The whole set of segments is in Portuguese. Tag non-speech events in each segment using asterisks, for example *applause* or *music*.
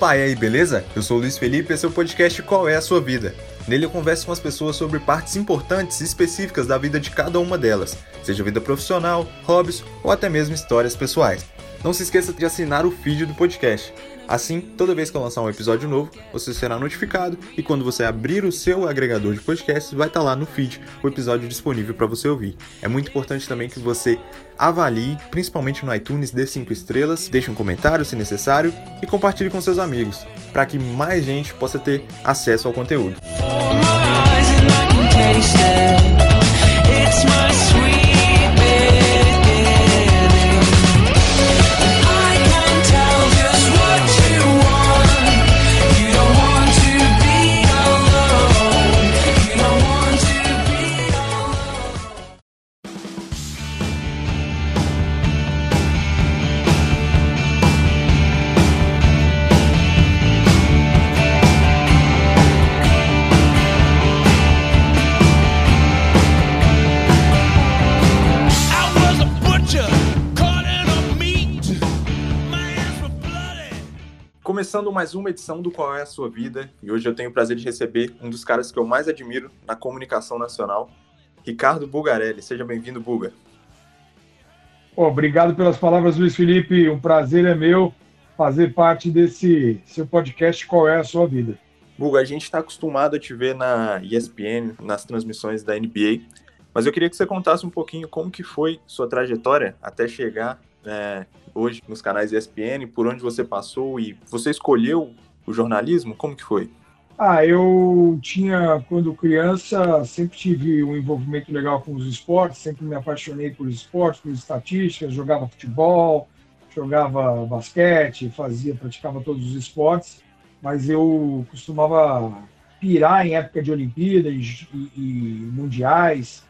Opa, e aí, beleza? Eu sou o Luiz Felipe e esse é o podcast Qual é a Sua Vida? Nele eu converso com as pessoas sobre partes importantes e específicas da vida de cada uma delas, seja vida profissional, hobbies ou até mesmo histórias pessoais. Não se esqueça de assinar o feed do podcast. Assim, toda vez que eu lançar um episódio novo, você será notificado e quando você abrir o seu agregador de podcasts, vai estar lá no feed o episódio disponível para você ouvir. É muito importante também que você avalie, principalmente no iTunes, dê 5 estrelas, deixe um comentário se necessário e compartilhe com seus amigos, para que mais gente possa ter acesso ao conteúdo. Começando mais uma edição do Qual é a Sua Vida, e hoje eu tenho o prazer de receber um dos caras que eu mais admiro na comunicação nacional, Ricardo Bugarelli. Seja bem-vindo, Buga. obrigado pelas palavras, Luiz Felipe. Um prazer é meu fazer parte desse seu podcast Qual é a Sua Vida. Buga, a gente está acostumado a te ver na ESPN, nas transmissões da NBA, mas eu queria que você contasse um pouquinho como que foi sua trajetória até chegar é, hoje nos canais ESPN, por onde você passou e você escolheu o jornalismo? Como que foi? Ah, eu tinha, quando criança, sempre tive um envolvimento legal com os esportes, sempre me apaixonei por esportes, por estatísticas, jogava futebol, jogava basquete, fazia, praticava todos os esportes, mas eu costumava pirar em época de Olimpíadas e, e mundiais,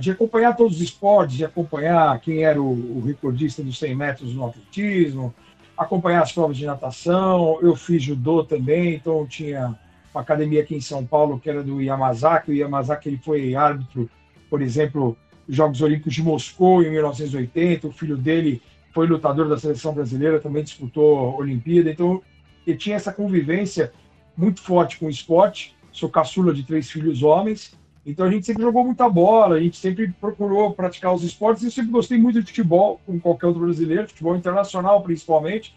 de acompanhar todos os esportes, de acompanhar quem era o, o recordista dos 100 metros no atletismo, acompanhar as provas de natação. Eu fiz judô também, então tinha uma academia aqui em São Paulo que era do Yamazaki. O Yamazaki ele foi árbitro, por exemplo, dos Jogos Olímpicos de Moscou em 1980. O filho dele foi lutador da seleção brasileira, também disputou a Olimpíada. Então, ele tinha essa convivência muito forte com o esporte. Sou caçula de três filhos homens então a gente sempre jogou muita bola, a gente sempre procurou praticar os esportes eu sempre gostei muito de futebol, como qualquer outro brasileiro, futebol internacional principalmente.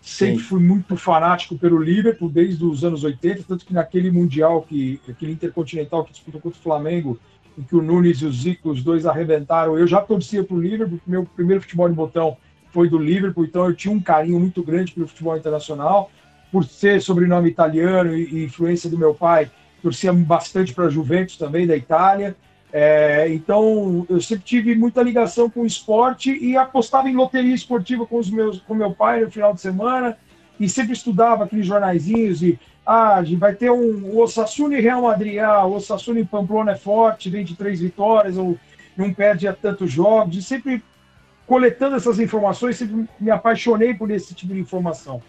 Sempre Sim. fui muito fanático pelo Liverpool desde os anos 80, tanto que naquele Mundial, que, aquele Intercontinental que disputou contra o Flamengo, em que o Nunes e o Zico, os dois arrebentaram, eu já torcia para o Liverpool, meu primeiro futebol de botão foi do Liverpool, então eu tinha um carinho muito grande pelo futebol internacional, por ser sobrenome italiano e influência do meu pai, torcia bastante para a Juventus também, da Itália. É, então, eu sempre tive muita ligação com o esporte e apostava em loteria esportiva com, os meus, com meu pai no final de semana e sempre estudava aqueles jornaizinhos e ah, vai ter um o Osasuna e Real Madrid, ah, o Osasuna e Pamplona é forte, vem de três vitórias ou não perde a tantos jogos e sempre coletando essas informações, sempre me apaixonei por esse tipo de informação.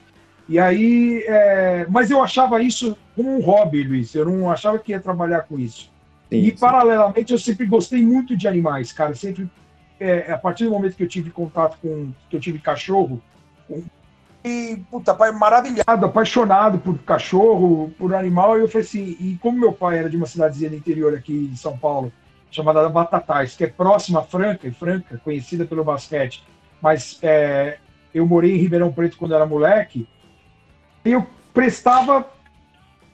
E aí, é... mas eu achava isso como um hobby, Luiz. Eu não achava que ia trabalhar com isso. Sim, e sim. paralelamente, eu sempre gostei muito de animais, cara. Sempre, é, a partir do momento que eu tive contato com, que eu tive cachorro, e puta, pai, maravilhado, apaixonado por cachorro, por animal. E eu falei assim, e como meu pai era de uma cidadezinha do interior aqui de São Paulo, chamada Batatais, que é próxima a Franca, e Franca, conhecida pelo basquete, mas é, eu morei em Ribeirão Preto quando era moleque eu prestava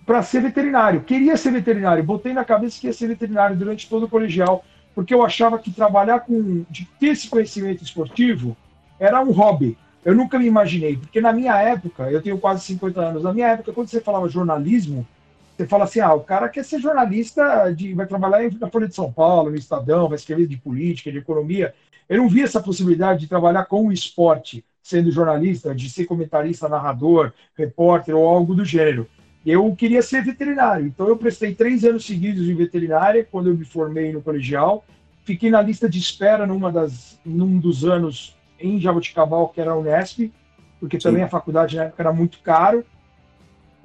para ser veterinário. Queria ser veterinário. Botei na cabeça que ia ser veterinário durante todo o colegial, porque eu achava que trabalhar com, de ter esse conhecimento esportivo era um hobby. Eu nunca me imaginei, porque na minha época, eu tenho quase 50 anos, na minha época, quando você falava jornalismo, você fala assim, ah, o cara quer ser jornalista, de, vai trabalhar na Folha de São Paulo, no Estadão, vai escrever de política, de economia. Eu não vi essa possibilidade de trabalhar com o esporte sendo jornalista, de ser comentarista, narrador, repórter ou algo do gênero. Eu queria ser veterinário, então eu prestei três anos seguidos de veterinária quando eu me formei no colegial. Fiquei na lista de espera numa das, num dos anos em Jaboticabal, que era a Unesp, porque também Sim. a faculdade na época era muito caro.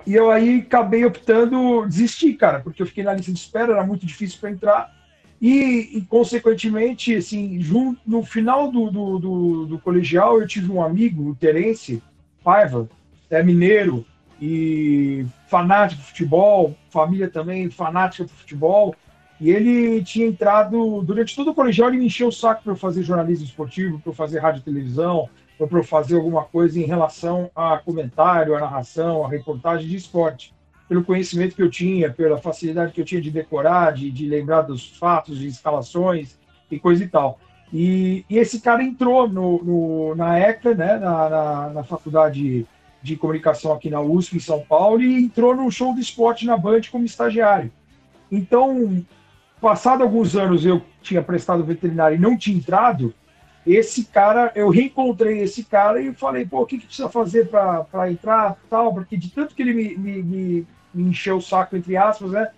E eu aí acabei optando desistir, cara, porque eu fiquei na lista de espera, era muito difícil para entrar. E, e, consequentemente, assim, junto, no final do, do, do, do, colegial, eu tive um amigo, o Terence Paiva, é mineiro, e fanático de futebol, família também fanática de futebol. E ele tinha entrado, durante todo o colegial, ele me encheu o saco para eu fazer jornalismo esportivo, para eu fazer rádio e televisão, para eu fazer alguma coisa em relação a comentário, a narração, a reportagem de esporte. Pelo conhecimento que eu tinha, pela facilidade que eu tinha de decorar, de, de lembrar dos fatos, de escalações e coisa e tal. E, e esse cara entrou no, no, na ECA, né, na, na, na, faculdade de comunicação aqui na USP, em São Paulo, e entrou no show de esporte na Band como estagiário. Então, passado alguns anos eu tinha prestado veterinário e não tinha entrado, esse cara, eu reencontrei esse cara e falei, pô, o que, que precisa fazer para entrar tal? Porque de tanto que ele me, me, me, me encheu o saco, entre aspas, né?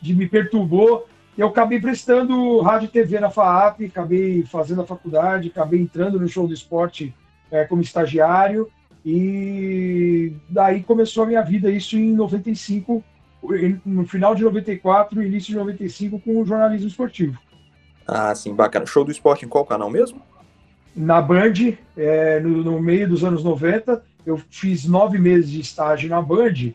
De me perturbou, eu acabei prestando rádio e TV na FAAP, acabei fazendo a faculdade, acabei entrando no show do esporte é, como estagiário e daí começou a minha vida, isso em 95, no final de 94, início de 95, com o jornalismo esportivo. Ah, sim, bacana. Show do esporte em qual canal mesmo? Na Band, é, no, no, meio dos anos 90, eu fiz nove meses de estágio na Band,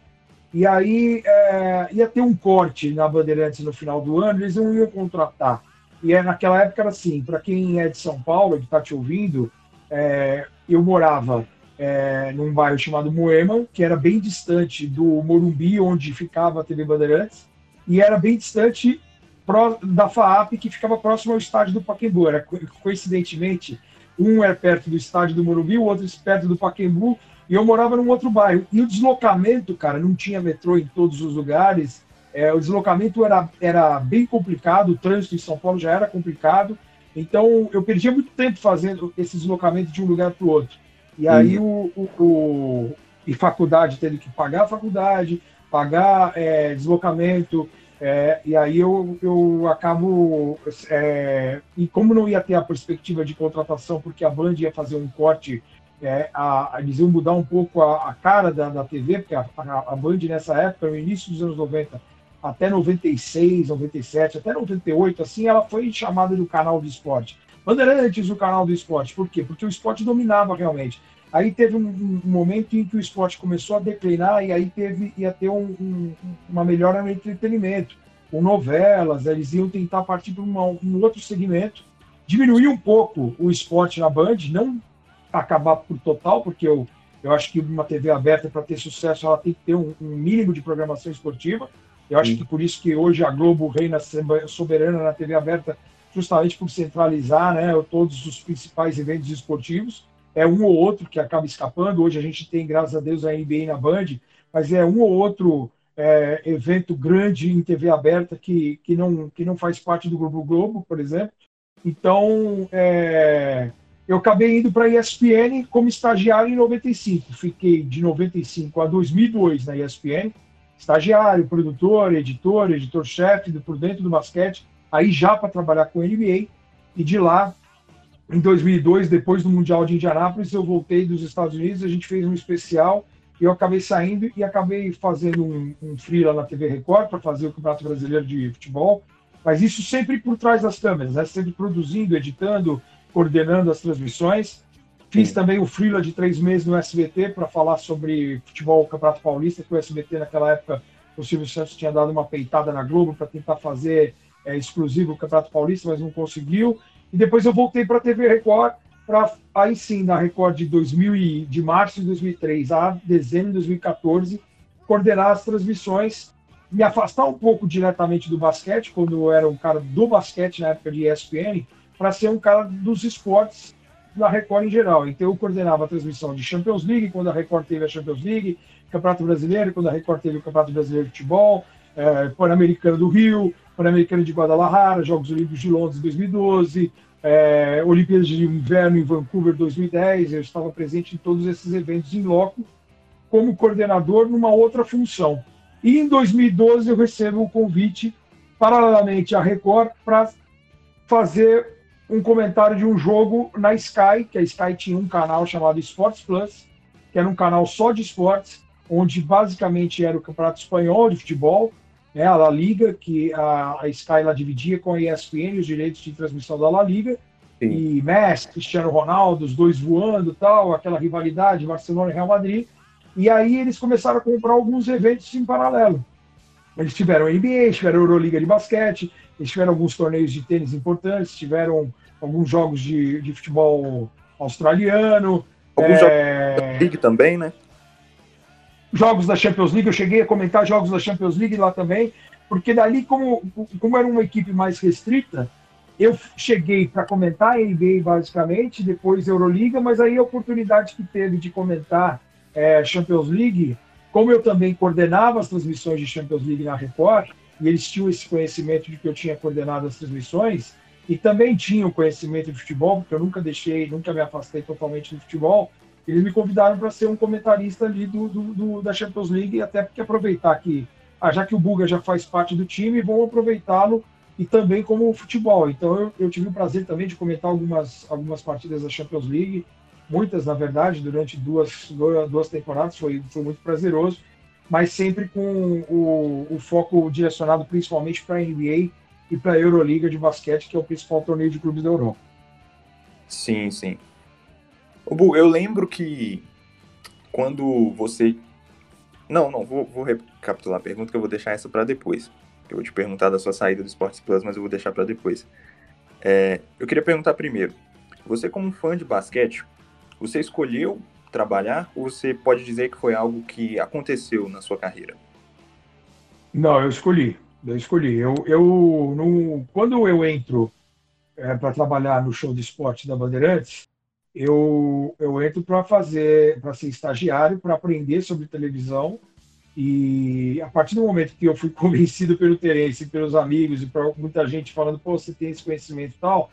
e aí é, ia ter um corte na Bandeirantes no final do ano, eles não iam contratar. E é, naquela época era assim, para quem é de São Paulo, que está te ouvindo, é, eu morava é, num bairro chamado Moema, que era bem distante do Morumbi, onde ficava a TV Bandeirantes, e era bem distante pro, da FAAP, que ficava próximo ao estádio do Pacaembu. Era, coincidentemente, um era perto do estádio do Morumbi, o outro perto do Pacaembu, e eu morava num outro bairro. E o deslocamento, cara, não tinha metrô em todos os lugares, é, o deslocamento era, era bem complicado, o trânsito em São Paulo já era complicado, então eu perdia muito tempo fazendo esse deslocamento de um lugar para o outro. E aí o, o, o, e faculdade tendo que pagar a faculdade, pagar é, deslocamento, é, e aí eu, eu acabo. É, e como não ia ter a perspectiva de contratação, porque a Band ia fazer um corte, é, a, eles iam mudar um pouco a, a cara da, da TV, porque a, a, a, Band nessa época, no início dos anos 90, até 96, 97, até 98, assim, ela foi chamada do canal do esporte. Bandeirantes, o canal do esporte. Por quê? Porque o esporte dominava realmente. Aí teve um, um, momento em que o esporte começou a declinar e aí teve, ia ter um, um, uma melhora no entretenimento, com novelas, eles iam tentar partir para um outro segmento, diminuir um pouco o esporte na Band, não acabar por total, porque eu, eu acho que uma TV aberta, para ter sucesso, ela tem que ter um, mínimo de programação esportiva. Eu acho Sim. que por isso que hoje a Globo reina soberana na TV aberta, justamente por centralizar né, todos os principais eventos esportivos. É um ou outro que acaba escapando. Hoje a gente tem, graças a Deus, a NBA na Band, mas é um ou outro é, evento grande em TV aberta que, que, não, que não faz parte do Grupo Globo, por exemplo. Então, é, eu acabei indo para a ESPN como estagiário em 95. Fiquei de 95 a 2002 na ESPN, estagiário, produtor, editor, editor-chefe por dentro do basquete. Aí já para trabalhar com NBA, e de lá, em 2002, depois do Mundial de Indianápolis, eu voltei dos Estados Unidos, a gente fez um especial, e eu acabei saindo e acabei fazendo um, um freela na TV Record para fazer o Campeonato Brasileiro de Futebol, mas isso sempre por trás das câmeras, né? sempre produzindo, editando, coordenando as transmissões. Fiz Sim. também o freela de três meses no SBT para falar sobre futebol Campeonato Paulista, que o SBT naquela época, o Silvio Santos tinha dado uma peitada na Globo para tentar fazer é, exclusivo do Campeonato Paulista, mas não conseguiu. E depois eu voltei para a TV Record, para aí sim, na Record de, 2000 e, de março de 2003 a dezembro de 2014, coordenar as transmissões, me afastar um pouco diretamente do basquete, quando eu era um cara do basquete na época de ESPN, para ser um cara dos esportes na Record em geral. Então eu coordenava a transmissão de Champions League, quando a Record teve a Champions League, Campeonato Brasileiro, quando a Record teve o Campeonato Brasileiro de Futebol, é, Pan-Americano do Rio, Pan-Americano de Guadalajara, Jogos Olímpicos de Londres 2012, é, Olimpíadas de Inverno em Vancouver 2010. Eu estava presente em todos esses eventos em loco, como coordenador numa outra função. E em 2012 eu recebo um convite, paralelamente à Record, para fazer um comentário de um jogo na Sky, que a Sky tinha um canal chamado Sports Plus, que era um canal só de esportes, onde basicamente era o Campeonato Espanhol de Futebol, né, a La Liga, que a, a Sky ela dividia com a ESPN os direitos de transmissão da La Liga, Sim. e Messi, Cristiano Ronaldo, os dois voando tal, aquela rivalidade, Barcelona e Real Madrid. E aí eles começaram a comprar alguns eventos em paralelo. Eles tiveram NBA, tiveram Euroliga de basquete, eles tiveram alguns torneios de tênis importantes, tiveram alguns jogos de, de futebol australiano. Alguns é... jogos da League também, né? Jogos da Champions League, eu cheguei a comentar jogos da Champions League lá também, porque dali, como, como era uma equipe mais restrita, eu cheguei para comentar a NBA basicamente, depois Euroliga, mas aí a oportunidade que teve de comentar é, Champions League como eu também coordenava as transmissões de Champions League na Record, e eles tinham esse conhecimento de que eu tinha coordenado as transmissões, e também tinham conhecimento de futebol, porque eu nunca deixei, nunca me afastei totalmente do futebol, eles me convidaram para ser um comentarista ali do, do, do, da Champions League, até porque aproveitar que, ah, já que o Buga já faz parte do time, vão aproveitá-lo e também como futebol. Então eu, eu, tive o prazer também de comentar algumas, algumas partidas da Champions League, muitas, na verdade, durante duas, duas temporadas, foi, foi muito prazeroso, mas sempre com o, o foco direcionado principalmente para a NBA e para a Euroliga de basquete, que é o principal torneio de clubes da Europa. Sim, sim. Bu, eu lembro que quando você. Não, não, vou, vou recapitular a pergunta que eu vou deixar essa para depois. Eu vou te perguntar da sua saída do Sports Plus, mas eu vou deixar para depois. É, eu queria perguntar primeiro: você, como fã de basquete, você escolheu trabalhar ou você pode dizer que foi algo que aconteceu na sua carreira? Não, eu escolhi. Eu escolhi. Eu, eu quando eu entro é, para trabalhar no show de esporte da Bandeirantes, eu, eu entro para fazer, para ser estagiário, para aprender sobre televisão. E a partir do momento que eu fui *laughs* convencido pelo Terence, pelos amigos e por muita gente falando, pô, você tem esse conhecimento e tal,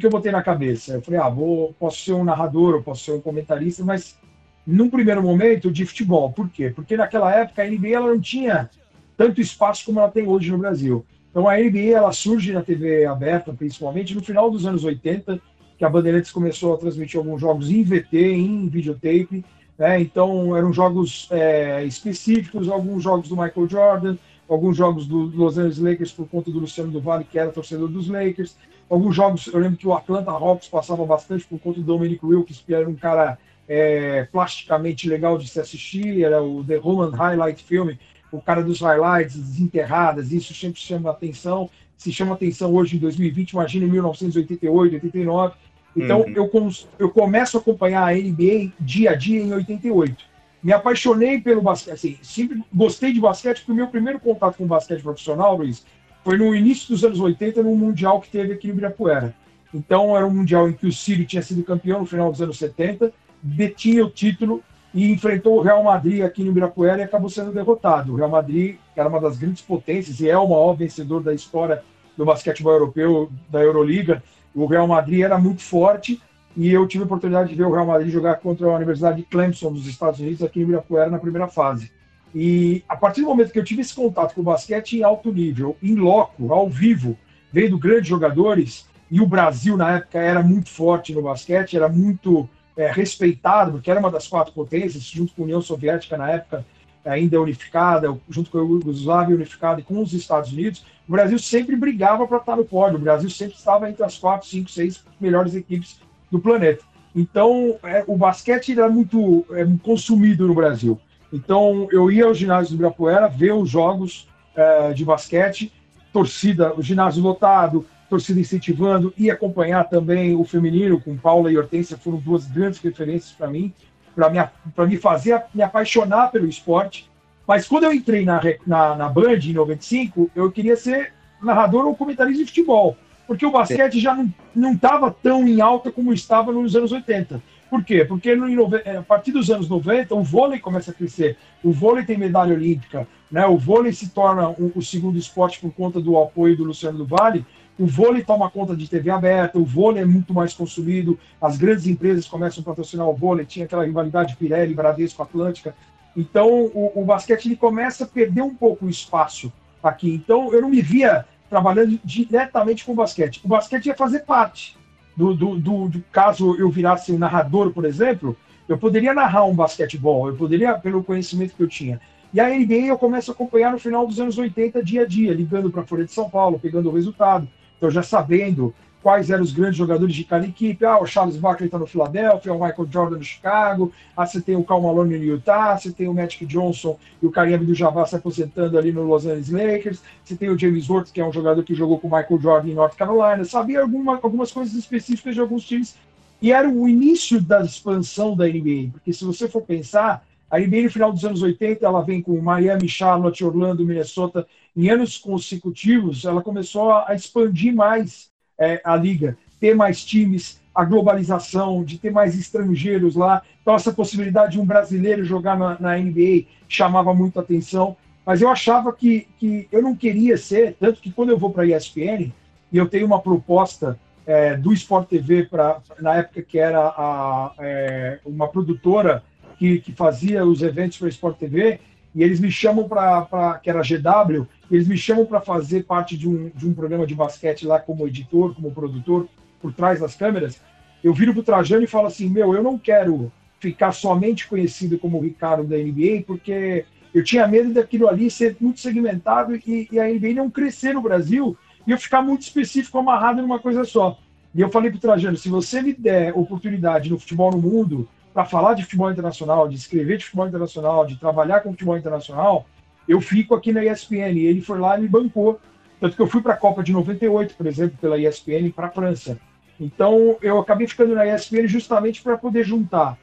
que eu botei na cabeça? Eu falei, ah, vou, posso ser um narrador, eu posso ser um comentarista, mas num primeiro momento de futebol. Por quê? Porque naquela época a NBA ela não tinha tanto espaço como ela tem hoje no Brasil. Então a NBA ela surge na TV aberta, principalmente no final dos anos 80, que a Bandeirantes começou a transmitir alguns jogos em VT, em videotape. Né? Então eram jogos é, específicos, alguns jogos do Michael Jordan, alguns jogos do Los Angeles Lakers por conta do Luciano do Vale, que era torcedor dos Lakers. Alguns jogos, eu lembro que o Atlanta Hawks passava bastante por conta do Dominic Wilkes, que era um cara é, plasticamente legal de se assistir, era o The Roman Highlight Film, o cara dos highlights, desenterradas, isso sempre chama atenção. Se chama atenção hoje em 2020, imagina em 1988, 89. Então uhum. eu, eu começo a acompanhar a NBA dia a dia em 88 me apaixonei pelo basquete, assim, sempre gostei de basquete, porque o meu primeiro contato com basquete profissional, Luiz, foi no início dos anos 80, num Mundial que teve aqui no Ibirapuera. Então, era um Mundial em que o Ciro tinha sido campeão no final dos anos 70, detinha o título e enfrentou o Real Madrid aqui no Ibirapuera e acabou sendo derrotado. O Real Madrid, que era uma das grandes potências e é o maior vencedor da história do basquetebol europeu, da Euroliga, o Real Madrid era muito forte e eu tive a oportunidade de ver o Real Madrid jogar contra a Universidade de Clemson, dos Estados Unidos, aqui em Ibirapuera, na primeira fase. E a partir do momento que eu tive esse contato com o basquete em alto nível, em loco, ao vivo, vendo grandes jogadores, e o Brasil na época era muito forte no basquete, era muito é, respeitado, porque era uma das quatro potências, junto com a União Soviética na época ainda unificada, junto com a Yugoslávia unificada e com os Estados Unidos, o Brasil sempre brigava para estar no pódio, o Brasil sempre estava entre as quatro, cinco, seis melhores equipes do planeta. Então, é, o basquete era muito é, consumido no Brasil. Então, eu ia ao ginásio do Ibirapuera ver os jogos é, de basquete, torcida, o ginásio lotado, torcida incentivando, e acompanhar também o feminino, com Paula e Hortência, foram duas grandes referências para mim, para me, fazer me apaixonar pelo esporte. Mas quando eu entrei na, na, na Band, em 95, eu queria ser narrador ou comentarista de futebol, porque o basquete já não estava tão em alta como estava nos anos 80. Por quê? Porque no, é, a partir dos anos 90, o vôlei começa a crescer. O vôlei tem medalha olímpica, né? o vôlei se torna o, o segundo esporte por conta do apoio do Luciano do Vale. O vôlei toma conta de TV aberta, o vôlei é muito mais consumido, as grandes empresas começam a patrocinar o vôlei, tinha aquela rivalidade Pirelli, Bradesco, Atlântica. Então, o, o basquete ele começa a perder um pouco o espaço aqui. Então, eu não me via trabalhando diretamente com o basquete. O basquete ia fazer parte do, do, do, do, caso eu virasse narrador, por exemplo, eu poderia narrar um basquetebol, eu poderia, pelo conhecimento que eu tinha. E a NBA eu começo a acompanhar no final dos anos 80, dia a dia, ligando para a Folha de São Paulo, pegando o resultado. Então, já sabendo quais eram os grandes jogadores de cada equipe. Ah, o Charles Barkley está no Philadelphia, o Michael Jordan no Chicago, ah, você tem o Cal Malone no Utah, você tem o Magic Johnson e o Kareem Abdul-Jabbar se aposentando ali no Los Angeles Lakers, você tem o James Worth, que é um jogador que jogou com o Michael Jordan em North Carolina, sabia alguma, algumas coisas específicas de alguns times. E era o início da expansão da NBA, porque se você for pensar, a NBA no final dos anos 80, ela vem com Miami, Charlotte, Orlando, Minnesota, em anos consecutivos, ela começou a expandir mais é, a liga, ter mais times, a globalização, de ter mais estrangeiros lá. Então, essa possibilidade de um brasileiro jogar na, na NBA chamava muito atenção. Mas eu achava que, que eu não queria ser, tanto que quando eu vou para a ESPN, e eu tenho uma proposta é, do Sport TV, pra, na época que era a, é, uma produtora que, que fazia os eventos para a Sport TV, e eles me chamam para, que era a GW, eles me chamam para fazer parte de um, de um programa de basquete lá como editor, como produtor, por trás das câmeras. Eu viro para o Trajano e falo assim: Meu, eu não quero ficar somente conhecido como o Ricardo da NBA, porque eu tinha medo daquilo ali ser muito segmentado e, e a NBA não crescer no Brasil e eu ficar muito específico, amarrado numa coisa só. E eu falei para o Trajano: se você me der oportunidade no futebol no mundo, para falar de futebol internacional, de escrever de futebol internacional, de trabalhar com futebol internacional, eu fico aqui na ESPN. E ele foi lá e me bancou. Tanto que eu fui para a Copa de 98, por exemplo, pela ESPN para a França. Então eu acabei ficando na ESPN justamente para poder juntar,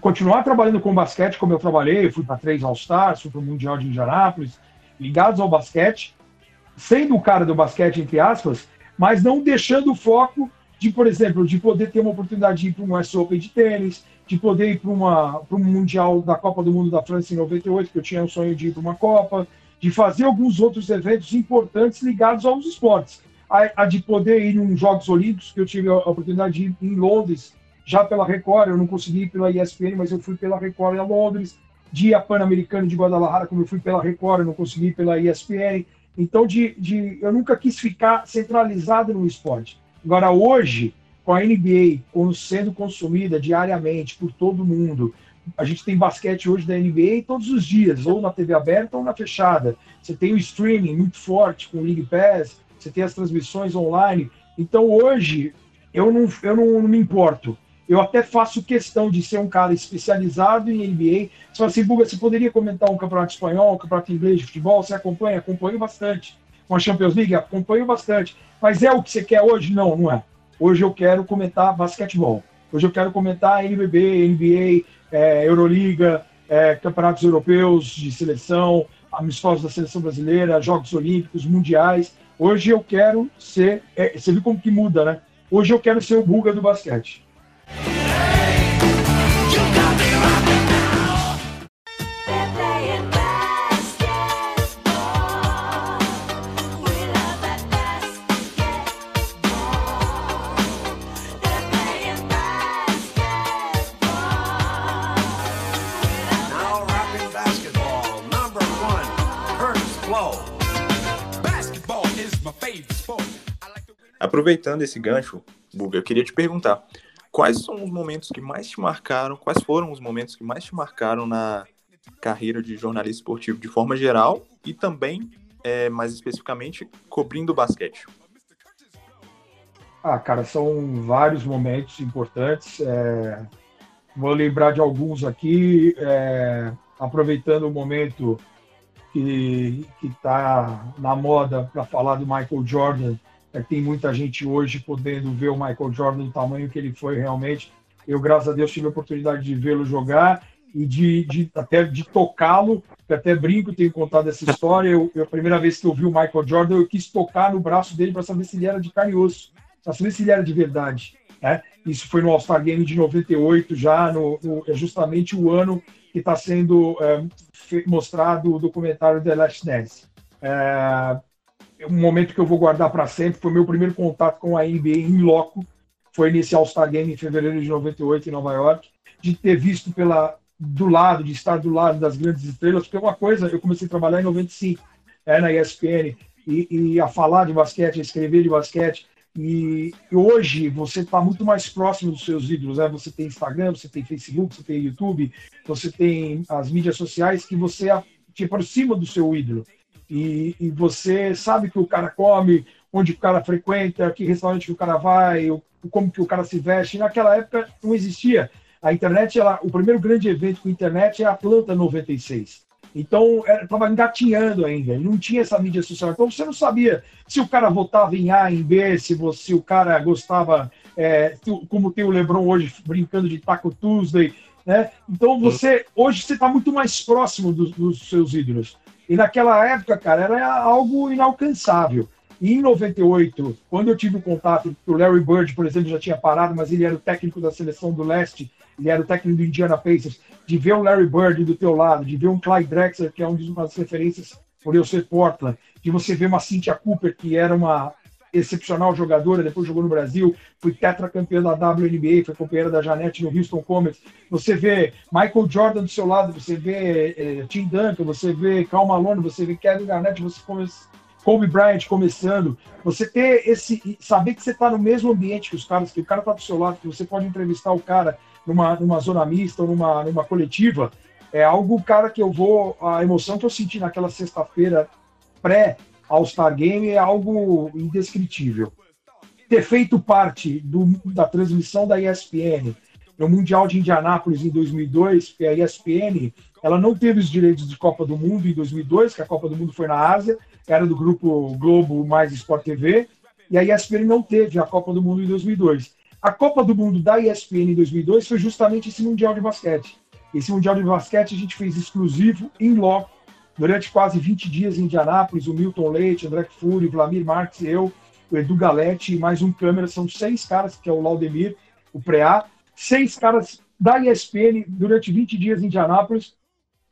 continuar trabalhando com basquete como eu trabalhei. Eu fui para três All-Stars, fui para o Mundial de Indianápolis, ligados ao basquete, sendo o cara do basquete, entre aspas, mas não deixando o foco de, por exemplo, de poder ter uma oportunidade de ir para um US Open de tênis, de poder ir para um Mundial da Copa do Mundo da França em 98, que eu tinha o sonho de ir para uma Copa, de fazer alguns outros eventos importantes ligados aos esportes. A, a de poder ir em Jogos Olímpicos, que eu tive a oportunidade de ir em Londres, já pela Record, eu não consegui ir pela ESPN, mas eu fui pela Record em Londres, de a Pan-Americano de Guadalajara, como eu fui pela Record, eu não consegui ir pela ESPN. Então, de, de, eu nunca quis ficar centralizado no esporte. Agora, hoje, com a NBA sendo consumida diariamente por todo mundo, a gente tem basquete hoje da NBA todos os dias, ou na TV aberta ou na fechada. Você tem o streaming muito forte com o League Pass, você tem as transmissões online. Então, hoje, eu não, eu não, não me importo. Eu até faço questão de ser um cara especializado em NBA. Você fala assim, Buga, você poderia comentar um campeonato espanhol, um campeonato inglês de futebol? Você acompanha? Acompanho bastante. Com a Champions League? Acompanho bastante. Mas é o que você quer hoje? Não, não é. Hoje eu quero comentar basquetebol. Hoje eu quero comentar NBB, NBA, é, Euroliga, é, campeonatos europeus de seleção, amistosos da seleção brasileira, Jogos Olímpicos, Mundiais. Hoje eu quero ser. É, você viu como que muda, né? Hoje eu quero ser o Buga do basquete. Aproveitando esse gancho, Buga, eu queria te perguntar, quais são os momentos que mais te marcaram, quais foram os momentos que mais te marcaram na carreira de jornalista esportivo de forma geral e também, é, mais especificamente, cobrindo basquete? Ah, cara, são vários momentos importantes. É... Vou lembrar de alguns aqui, é... aproveitando o momento que está na moda para falar do Michael Jordan é, tem muita gente hoje podendo ver o Michael Jordan do tamanho que ele foi realmente. Eu, graças a Deus, tive a oportunidade de vê-lo jogar e de, de até de tocá-lo. Até brinco, tenho contado essa história. Eu, eu, a primeira vez que eu vi o Michael Jordan, eu quis tocar no braço dele para saber se ele era de carne e osso, para saber se ele era de verdade. Né? Isso foi no All-Star Game de 98, já no, no, é justamente o ano que está sendo é, mostrado o documentário The Last Dance. É, um momento que eu vou guardar para sempre. Foi meu primeiro contato com a NBA em loco. Foi nesse All-Star Game em fevereiro de 98 em Nova York. De ter visto pela do lado, de estar do lado das grandes estrelas, porque é uma coisa, eu comecei a trabalhar em 95, é, na ESPN, e, e a falar de basquete, a escrever de basquete, e hoje você está muito mais próximo dos seus ídolos. Né? Você tem Instagram, você tem Facebook, você tem YouTube, você tem as mídias sociais que você te aproxima do seu ídolo e, e, você sabe que o cara come onde o cara frequenta, que restaurante que o cara vai, o, como que o cara se veste. Naquela época não existia. A internet, ela, o primeiro grande evento com internet é a Planta 96. Então, estava engatinhando ainda, não tinha essa mídia social. Então, você não sabia se o cara votava em A, em B, se, você, se o cara gostava, é, como tem o LeBron hoje brincando de Taco Tuesday. Né? Então, você hoje você está muito mais próximo dos, dos seus ídolos. E naquela época, cara, era algo inalcançável. E em 98, quando eu tive o contato, o Larry Bird, por exemplo, já tinha parado, mas ele era o técnico da seleção do leste, ele era o técnico do Indiana Pacers, de ver o Larry Bird do teu lado, de ver um Clyde Drexler, que é uma das referências por eu ser Portland, de você ver uma Cynthia Cooper, que era uma excepcional jogadora, depois jogou no Brasil, foi tetracampeã da WNBA, foi companheira da Janete no Houston Comets. Você vê Michael Jordan do seu lado, você vê eh, Tim Duncan, você vê Cal Malone, você vê Kevin Garnett, você começa Kobe Bryant começando, você ter esse. saber que você está no mesmo ambiente que os caras, que o cara está do seu lado, que você pode entrevistar o cara numa, numa zona mista ou numa, numa coletiva, é algo, cara, que eu vou. A emoção que eu senti naquela sexta-feira pré-All-Star Game é algo indescritível. Ter feito parte do, da transmissão da ESPN no Mundial de Indianápolis em 2002, porque a ESPN ela não teve os direitos de Copa do Mundo em 2002, que a Copa do Mundo foi na Ásia, era do grupo Globo mais Sport TV, e a ESPN não teve a Copa do Mundo em 2002. A Copa do Mundo da ESPN em 2002 foi justamente esse Mundial de Basquete. Esse Mundial de Basquete a gente fez exclusivo, em loco, durante quase 20 dias em Indianápolis, o Milton Leite, André Fury, Vlamir Marques, eu, o Edu Galete e mais um câmera, são seis caras, que é o Laudemir, o Preá, seis caras da ESPN durante 20 dias em Indianápolis,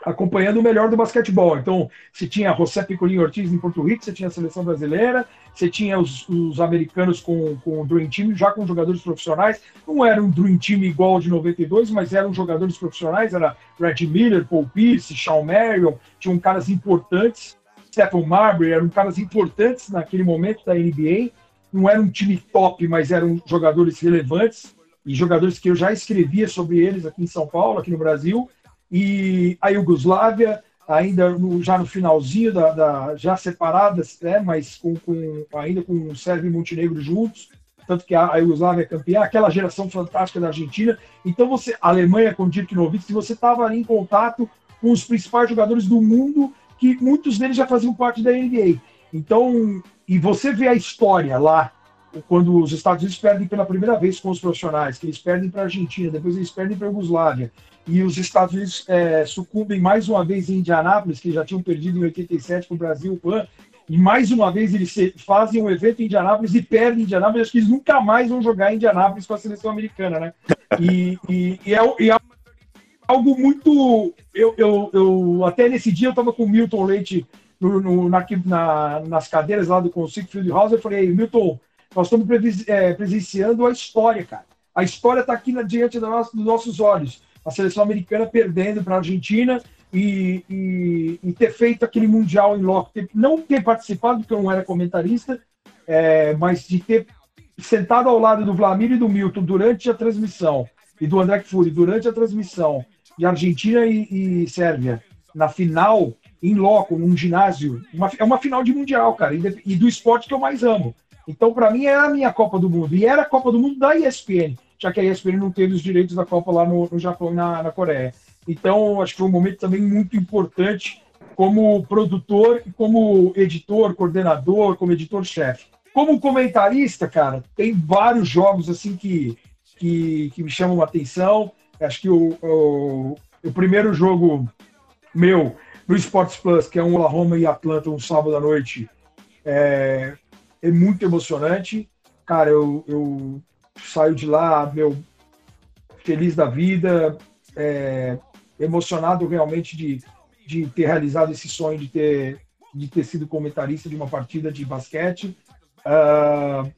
acompanhando o melhor do basquetebol. Então, você tinha José Picolin Ortiz em Porto Rico, você tinha a seleção brasileira, você tinha os, os, americanos com, com o Dream Team, já com jogadores profissionais. Não era um Dream Team igual de 92, mas eram jogadores profissionais, era Red Miller, Paul Pierce, Shawn Marion, tinham caras importantes, Stephen Marbury, eram caras importantes naquele momento da NBA. Não era um time top, mas eram jogadores relevantes e jogadores que eu já escrevia sobre eles aqui em São Paulo, aqui no Brasil e a Iugoslávia, ainda no, já no finalzinho, da, da já separadas, né, mas com, com, ainda com Sérvia e Montenegro juntos, tanto que a, a Iugoslávia é campeã, aquela geração fantástica da Argentina. Então, você, a Alemanha com Dirk Nowitzki, você estava ali em contato com os principais jogadores do mundo, que muitos deles já faziam parte da NBA. Então, e você vê a história lá, quando os Estados Unidos perdem pela primeira vez com os profissionais, que eles perdem para a Argentina, depois eles perdem para a Iugoslávia, e os Estados Unidos é, sucumbem mais uma vez em Indianápolis, que já tinham perdido em 87 com o Brasil, PAN, e mais uma vez eles fazem um evento em Indianápolis e perdem em Indianápolis, acho que eles nunca mais vão jogar em Indianápolis com a seleção americana, né? E, e, e, é, e é, algo muito. Eu, eu, eu, até nesse dia eu estava com o Milton Leite no, no, na, na, nas cadeiras lá do Consigo Field House, eu falei, Milton, nós estamos é, presenciando a história, cara. A história está aqui na, diante dos nossos olhos a seleção americana perdendo para a Argentina e, e, e, ter feito aquele Mundial em loco. Não ter participado, porque eu não era comentarista, é, mas de ter sentado ao lado do Vlamir e do Milton durante a transmissão, e do André Fury durante a transmissão, de Argentina e, e Sérvia, na final, em loco, num ginásio. Uma, é uma final de Mundial, cara, e, e do esporte que eu mais amo. Então, para mim, é a minha Copa do Mundo. E era a Copa do Mundo da ESPN já que a ESPN não teve os direitos da Copa lá no, no Japão e na, na Coreia. Então, acho que foi um momento também muito importante como produtor como editor, coordenador, como editor-chefe. Como comentarista, cara, tem vários jogos assim que, que, que me chamam a atenção. Acho que o, o, o, primeiro jogo meu no Sports Plus, que é um Oklahoma e Atlanta, um sábado à noite, é, é muito emocionante. Cara, eu, eu saio de lá, meu, feliz da vida, é, emocionado realmente de, de ter realizado esse sonho de ter, de ter sido comentarista de uma partida de basquete. Uh,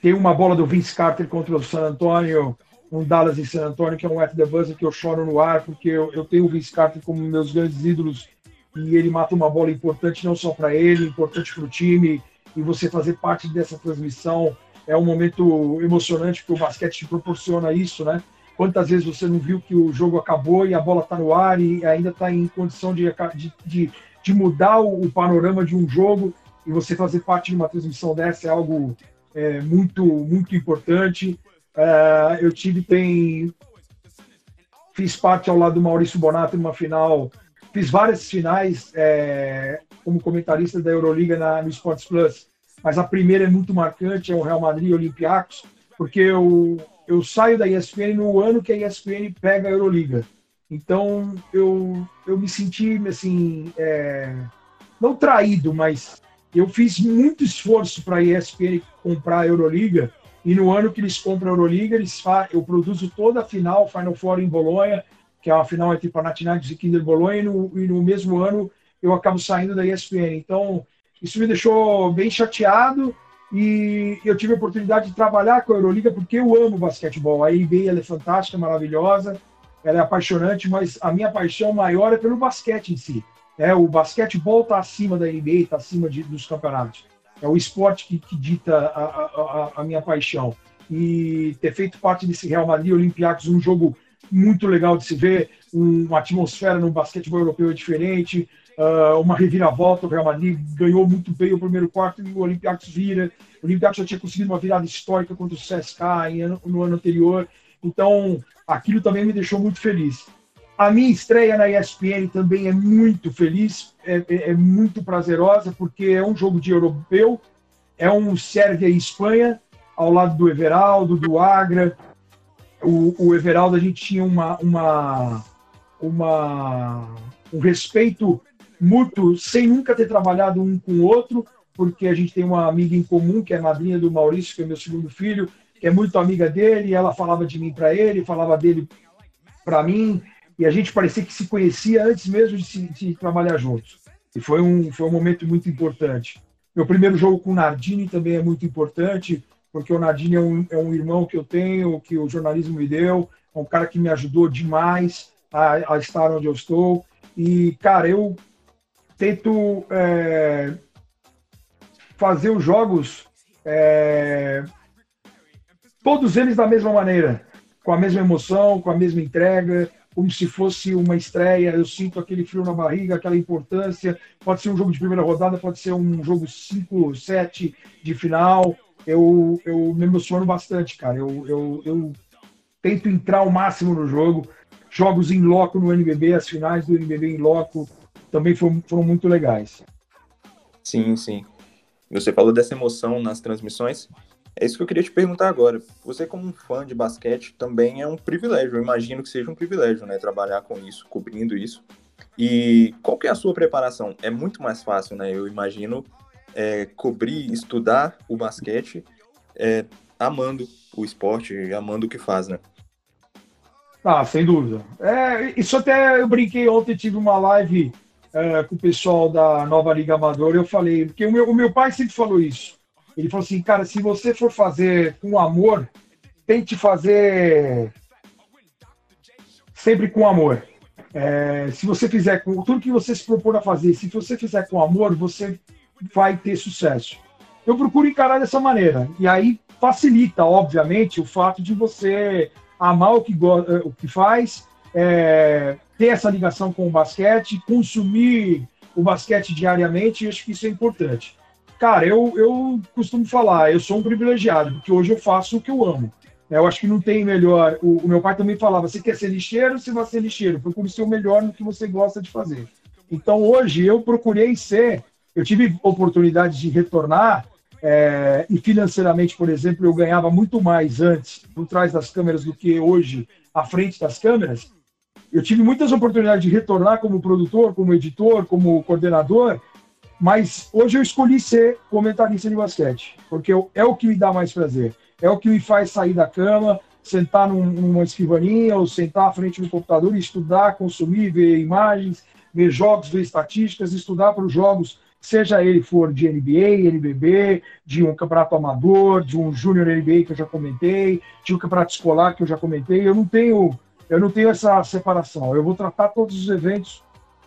tem uma bola do Vince Carter contra o San Antonio, um Dallas e San Antonio, que é um at the buzzer que eu choro no ar, porque eu, eu tenho o Vince Carter como meus grandes ídolos e ele mata uma bola importante não só para ele, importante para o time, e você fazer parte dessa transmissão é um momento emocionante porque o basquete te proporciona isso, né? Quantas vezes você não viu que o jogo acabou e a bola está no ar e ainda está em condição de, de, de, mudar o, panorama de um jogo e você fazer parte de uma transmissão dessa é algo é, muito, muito importante. É, eu tive, tem, fiz parte ao lado do Maurício Bonato numa final, fiz várias finais é, como comentarista da Euroliga na, no Sports Plus, mas a primeira é muito marcante, é o Real Madrid Olympiacos, porque eu, eu saio da ESPN no ano que a ESPN pega a Euroliga. Então eu, eu me senti assim, é, não traído, mas eu fiz muito esforço para a ESPN comprar a Euroliga e no ano que eles compram a Euroliga, eles eu produzo toda a final, Final Four em Bolonha, que é uma final entre Panathinaikos e Kinder Bolonha, e no, e no mesmo ano eu acabo saindo da ESPN. Então, isso me deixou bem chateado e eu tive a oportunidade de trabalhar com a Euroliga porque eu amo basquetebol. A NBA ela é fantástica, maravilhosa, ela é apaixonante, mas a minha paixão maior é pelo basquete em si. É, o basquetebol está acima da NBA, está acima de, dos campeonatos é o esporte que, que dita a, a, a, minha paixão. E ter feito parte desse Real Madrid Olympiacos, um jogo muito legal de se ver, uma atmosfera no basquetebol europeu diferente, uh, uma reviravolta. O Real Madrid ganhou muito bem o primeiro quarto e o Olympiacos vira. O Olympiacos já tinha conseguido uma virada histórica contra o CSK no ano anterior. Então, aquilo também me deixou muito feliz. A minha estreia na ESPN também é muito feliz, é, é, é, muito prazerosa, porque é um jogo de europeu, é um Sérvia e Espanha, ao lado do Everaldo, do Agra. O, o Everaldo, a gente tinha uma, uma, uma, um respeito muito, sem nunca ter trabalhado um com o outro, porque a gente tem uma amiga em comum, que é a madrinha do Maurício, que é meu segundo filho, que é muito amiga dele, ela falava de mim para ele, falava dele para mim, e a gente parecia que se conhecia antes mesmo de, se, de trabalhar juntos. E foi um, foi um momento muito importante. Meu primeiro jogo com o Nardini também é muito importante, porque o Nardini é um, é um irmão que eu tenho, que o jornalismo me deu, é um cara que me ajudou demais a, a estar onde eu estou. E, cara, eu tento é, fazer os jogos, é, todos eles da mesma maneira, com a mesma emoção, com a mesma entrega, como se fosse uma estreia, eu sinto aquele frio na barriga, aquela importância. Pode ser um jogo de primeira rodada, pode ser um jogo 5, 7 de final. Eu, eu me emociono bastante, cara. Eu, eu, eu tento entrar ao máximo no jogo. Jogos em loco no NBB, as finais do NBB em loco também foram, foram muito legais. Sim, sim. Você falou dessa emoção nas transmissões. É isso que eu queria te perguntar agora. Você, como um fã de basquete, também é um privilégio. Eu imagino que seja um privilégio, né? Trabalhar com isso, cobrindo isso. E qual que é a sua preparação? É muito mais fácil, né? Eu imagino é, cobrir, estudar o basquete, é, amando o esporte, amando o que faz, né? Ah, sem dúvida. É, isso até eu brinquei ontem, tive uma live é, com o pessoal da Nova Liga Amadora, eu falei, porque o meu, o meu pai sempre falou isso. Ele falou assim, cara, se você for fazer com amor, tente fazer sempre com amor. É, se você fizer com tudo que você se propor a fazer, se você fizer com amor, você vai ter sucesso. Eu procuro encarar dessa maneira. E aí facilita, obviamente, o fato de você amar o que, o que faz, é, ter essa ligação com o basquete, consumir o basquete diariamente, e acho que isso é importante. Cara, eu, eu costumo falar, eu sou um privilegiado, porque hoje eu faço o que eu amo. Eu acho que não tem melhor. O, o meu pai também falava: você quer ser lixeiro, você vai ser lixeiro. Procure ser o melhor no que você gosta de fazer. Então, hoje, eu procurei ser. Eu tive oportunidade de retornar, é, e financeiramente, por exemplo, eu ganhava muito mais antes por trás das câmeras do que hoje à frente das câmeras. Eu tive muitas oportunidades de retornar como produtor, como editor, como coordenador, mas hoje eu escolhi ser comentarista de basquete, porque é o que me dá mais prazer. É o que me faz sair da cama, sentar num, numa escrivaninha ou sentar à frente do computador e estudar, consumir, ver imagens, ver jogos, ver estatísticas, estudar para os jogos, seja ele for de NBA, NBB, de um campeonato amador, de um Júnior NBA que eu já comentei, de um campeonato escolar que eu já comentei. Eu não tenho, eu não tenho essa separação. Eu vou tratar todos os eventos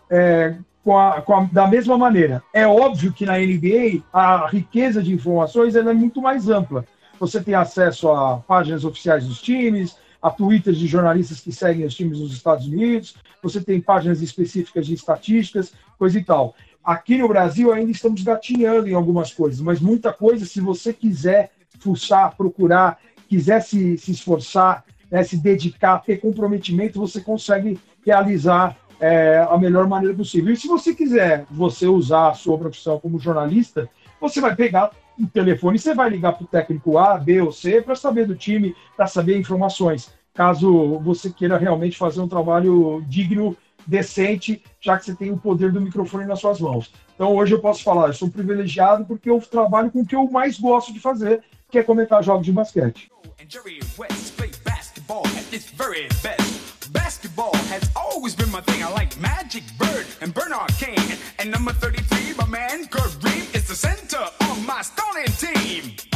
é, com a, com a, da mesma maneira. É óbvio que na NBA a riqueza de informações é muito mais ampla. Você tem acesso a páginas oficiais dos times, a twitters de jornalistas que seguem os times nos Estados Unidos, você tem páginas específicas de estatísticas, coisa e tal. Aqui no Brasil ainda estamos gatinhando em algumas coisas, mas muita coisa, se você quiser fuçar, procurar, quiser se, se esforçar, né, se dedicar, ter comprometimento, você consegue realizar é, a melhor maneira possível. E se você quiser você usar a sua profissão como jornalista, você vai pegar o telefone você vai ligar para o técnico A, B ou C para saber do time, para saber informações. Caso você queira realmente fazer um trabalho digno, decente, já que você tem o poder do microfone nas suas mãos. Então hoje eu posso falar, eu sou privilegiado porque eu trabalho com o que eu mais gosto de fazer, que é comentar jogos de basquete. Basketball at its very best. Basketball has always been my thing. I like Magic Bird and Bernard King. And number 33, my man Kareem is the center of my stunning team.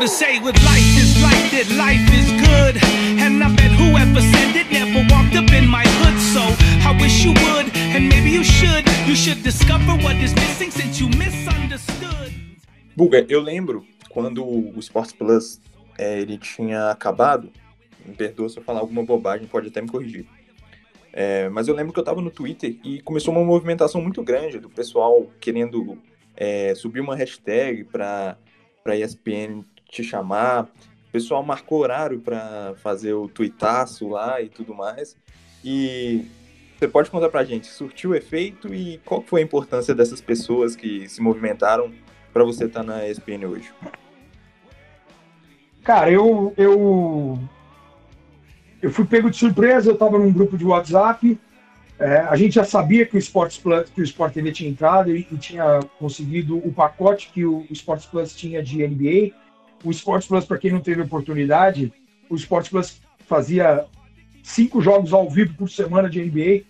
To say life is that life is good? And I bet whoever said it never walked up in my hood. So I wish you would, and maybe you should. You should discover what is missing since you misunderstood. Buga, eu lembro quando o Sports Plus é, ele tinha acabado. Me perdoa se eu falar alguma bobagem, pode até me corrigir. É, mas eu lembro que eu estava no Twitter e começou uma movimentação muito grande do pessoal querendo é, subir uma hashtag para a ESPN te chamar. O pessoal marcou horário para fazer o tuitaço lá e tudo mais. E você pode contar para a gente, surtiu efeito e qual foi a importância dessas pessoas que se movimentaram para você estar tá na ESPN hoje? Cara, eu, eu, eu fui pego de surpresa, eu estava num grupo de WhatsApp, é, a gente já sabia que o Sports Plus, que o Sport TV tinha entrado e, e tinha conseguido o pacote que o, Sports Plus tinha de NBA. O Sports Plus, para quem não teve oportunidade, o Sports Plus fazia cinco jogos ao vivo por semana de NBA.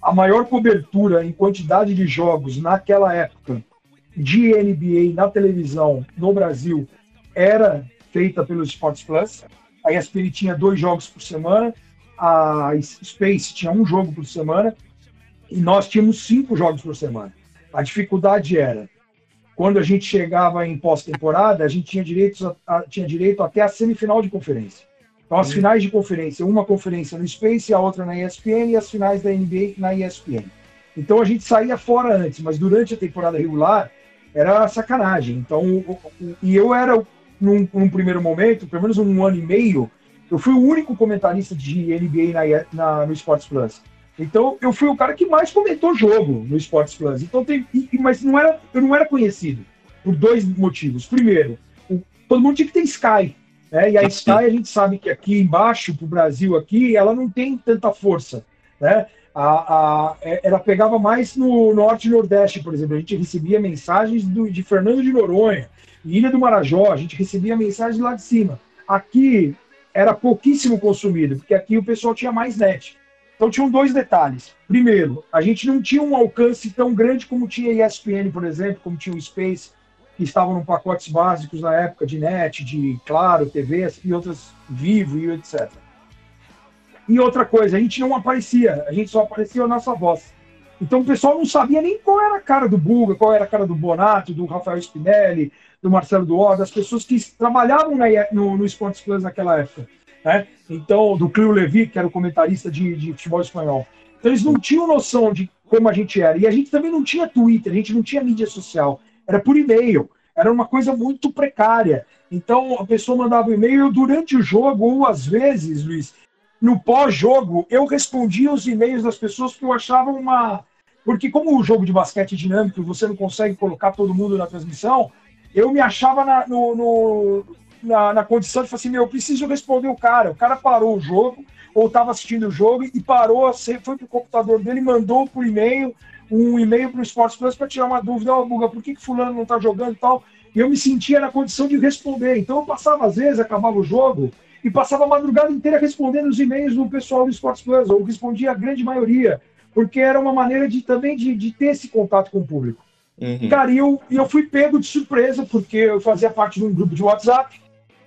A maior cobertura em quantidade de jogos naquela época de NBA na televisão no Brasil era feita pelo Sports Plus. A ESPN tinha dois jogos por semana a Space tinha um jogo por semana e nós tínhamos cinco jogos por semana. A dificuldade era, quando a gente chegava em pós-temporada, a gente tinha direito, a, tinha direito até a semifinal de conferência. Então, as finais de conferência, uma conferência no Space, a outra na ESPN e as finais da NBA na ESPN. Então, a gente saía fora antes, mas durante a temporada regular era sacanagem. Então, e eu era, num, num primeiro momento, pelo menos um ano e meio, eu fui o único comentarista de NBA na, na, no Sports Plus. Então, eu fui o cara que mais comentou jogo no Sports Plus. Então, tem, mas não era, eu não era conhecido por dois motivos. Primeiro, o, todo mundo tinha que ter Sky. Né? E a Sky, a gente sabe que aqui embaixo, para o Brasil, aqui, ela não tem tanta força. Né? A, a, é, ela pegava mais no Norte e Nordeste, por exemplo. A gente recebia mensagens do, de Fernando de Noronha, Ilha do Marajó, a gente recebia mensagens lá de cima. Aqui, era pouquíssimo consumido, porque aqui o pessoal tinha mais net. Então tinham dois detalhes. Primeiro, a gente não tinha um alcance tão grande como tinha a ESPN, por exemplo, como tinha o Space, que estavam em pacotes básicos na época de net, de Claro, TV e outras Vivo e etc. E outra coisa, a gente não aparecia, a gente só aparecia a nossa voz. Então o pessoal não sabia nem qual era a cara do Buga, qual era a cara do Bonato, do Rafael Spinelli, do Marcelo Duó, das pessoas que trabalhavam na, no, no Sports Plus naquela época. Né? Então, do Clio Levi, que era o comentarista de, de futebol espanhol. Então, eles não tinham noção de como a gente era. E a gente também não tinha Twitter, a gente não tinha mídia social. Era por e-mail. Era uma coisa muito precária. Então, a pessoa mandava um e-mail durante o jogo, ou às vezes, Luiz, no pós-jogo, eu respondia os e-mails das pessoas que eu achava uma. Porque, como o jogo de basquete é dinâmico, você não consegue colocar todo mundo na transmissão, eu me achava na, no, no, na, na, condição de falar assim, meu, eu preciso responder o cara. O cara parou o jogo, ou estava assistindo o jogo e parou, foi para o computador dele, mandou por e-mail, um e-mail para o Sports Plus para tirar uma dúvida, ó, oh, Buga, por que, que fulano não está jogando e tal? E eu me sentia na condição de responder. Então eu passava, às vezes, acabava o jogo, e passava a madrugada inteira respondendo os e-mails do pessoal do Sports Plus, ou respondia a grande maioria, porque era uma maneira de também de, de ter esse contato com o público. Uhum. Cara, e eu, eu fui pego de surpresa, porque eu fazia parte de um grupo de WhatsApp,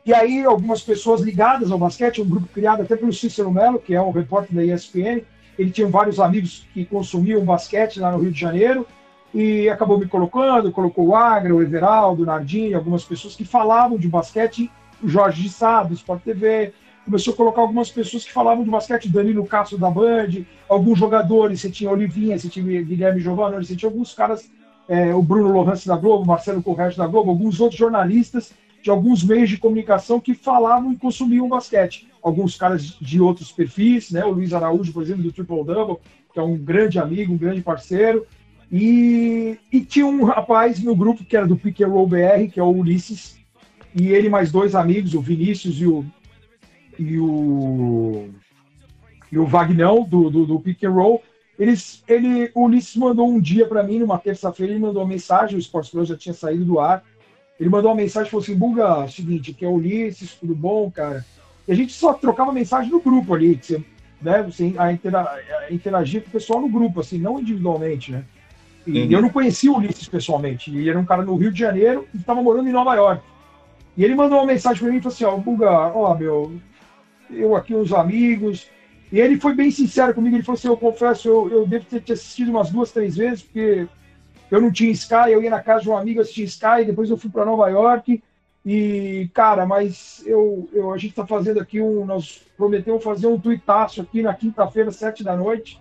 e aí algumas pessoas ligadas ao basquete, um grupo criado até pelo Cícero Melo, que é um repórter da ESPN, ele tinha vários amigos que consumiam basquete lá no Rio de Janeiro, e acabou me colocando, colocou o Agra, o Everaldo, o Nardini, algumas pessoas que falavam de basquete, o Jorge de Sá, do Sport TV, começou a colocar algumas pessoas que falavam de basquete, Danilo Castro da Band, alguns jogadores, você tinha Olivinha, você tinha Guilherme Giovanni, você tinha alguns caras, é, o Bruno Lohance da Globo, Marcelo Correia da Globo, alguns outros jornalistas de alguns meios de comunicação que falavam e consumiam basquete. Alguns caras de outros perfis, né? O Luiz Araújo, por exemplo, do Triple Double, que é um grande amigo, um grande parceiro. E, e tinha um rapaz no grupo que era do Pick BR, que é o Ulisses, e ele mais dois amigos, o Vinícius e o e o, e o Vagnão, do, do, do Pick eles, ele, o Ulisses mandou um dia para mim, numa terça-feira, ele mandou uma mensagem, o Sports Plus já tinha saído do ar, ele mandou uma mensagem e falou assim, Buga, é seguinte, aqui é o Ulisses, tudo bom, cara? E a gente só trocava mensagem no grupo ali, que você, né, você a, intera, a interagir com o pessoal no grupo, assim, não individualmente, né? E uhum. eu não conhecia o Ulisses pessoalmente, ele era um cara no Rio de Janeiro e estava morando em Nova York. E ele mandou uma mensagem para mim e falou assim, ó, Buga, ó, meu, eu aqui, os amigos. E ele foi bem sincero comigo. Ele falou assim: Eu confesso, eu, eu devo ter te assistido umas duas, três vezes, porque eu não tinha Sky. Eu ia na casa de um amigo assistir Sky. Depois eu fui para Nova York. E, cara, mas eu, eu a gente está fazendo aqui um. Nós prometemos fazer um tuitaço aqui na quinta-feira, sete da noite.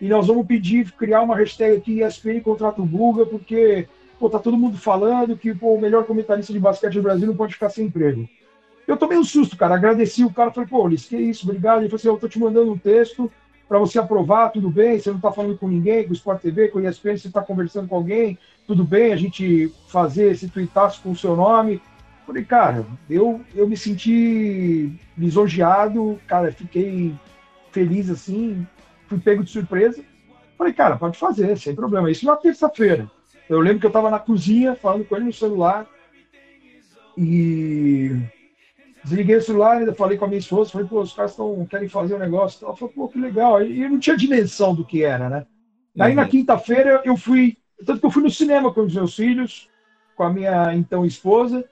E nós vamos pedir, criar uma hashtag aqui ESPN contrata o Buga, porque pô, tá todo mundo falando que pô, o melhor comentarista de basquete do Brasil não pode ficar sem emprego. Eu tomei um susto, cara. Agradeci o cara. Falei, pô, Ulisses, que isso, obrigado. Ele falou assim: eu tô te mandando um texto para você aprovar, tudo bem. Você não tá falando com ninguém, com o Sport TV, com o ESPN, você tá conversando com alguém, tudo bem a gente fazer esse tuitaço com o seu nome. Falei, cara, eu, eu me senti lisonjeado, cara, fiquei feliz assim, fui pego de surpresa. Falei, cara, pode fazer, sem problema. Isso na terça-feira. Eu lembro que eu estava na cozinha falando com ele no celular e Desliguei o celular, ainda falei com a minha esposa, falei, pô, os caras tão, querem fazer um negócio. Ela falou, pô, que legal. E eu não tinha dimensão do que era, né? Uhum. Aí na quinta-feira eu fui, tanto que eu fui no cinema com os meus filhos, com a minha então esposa,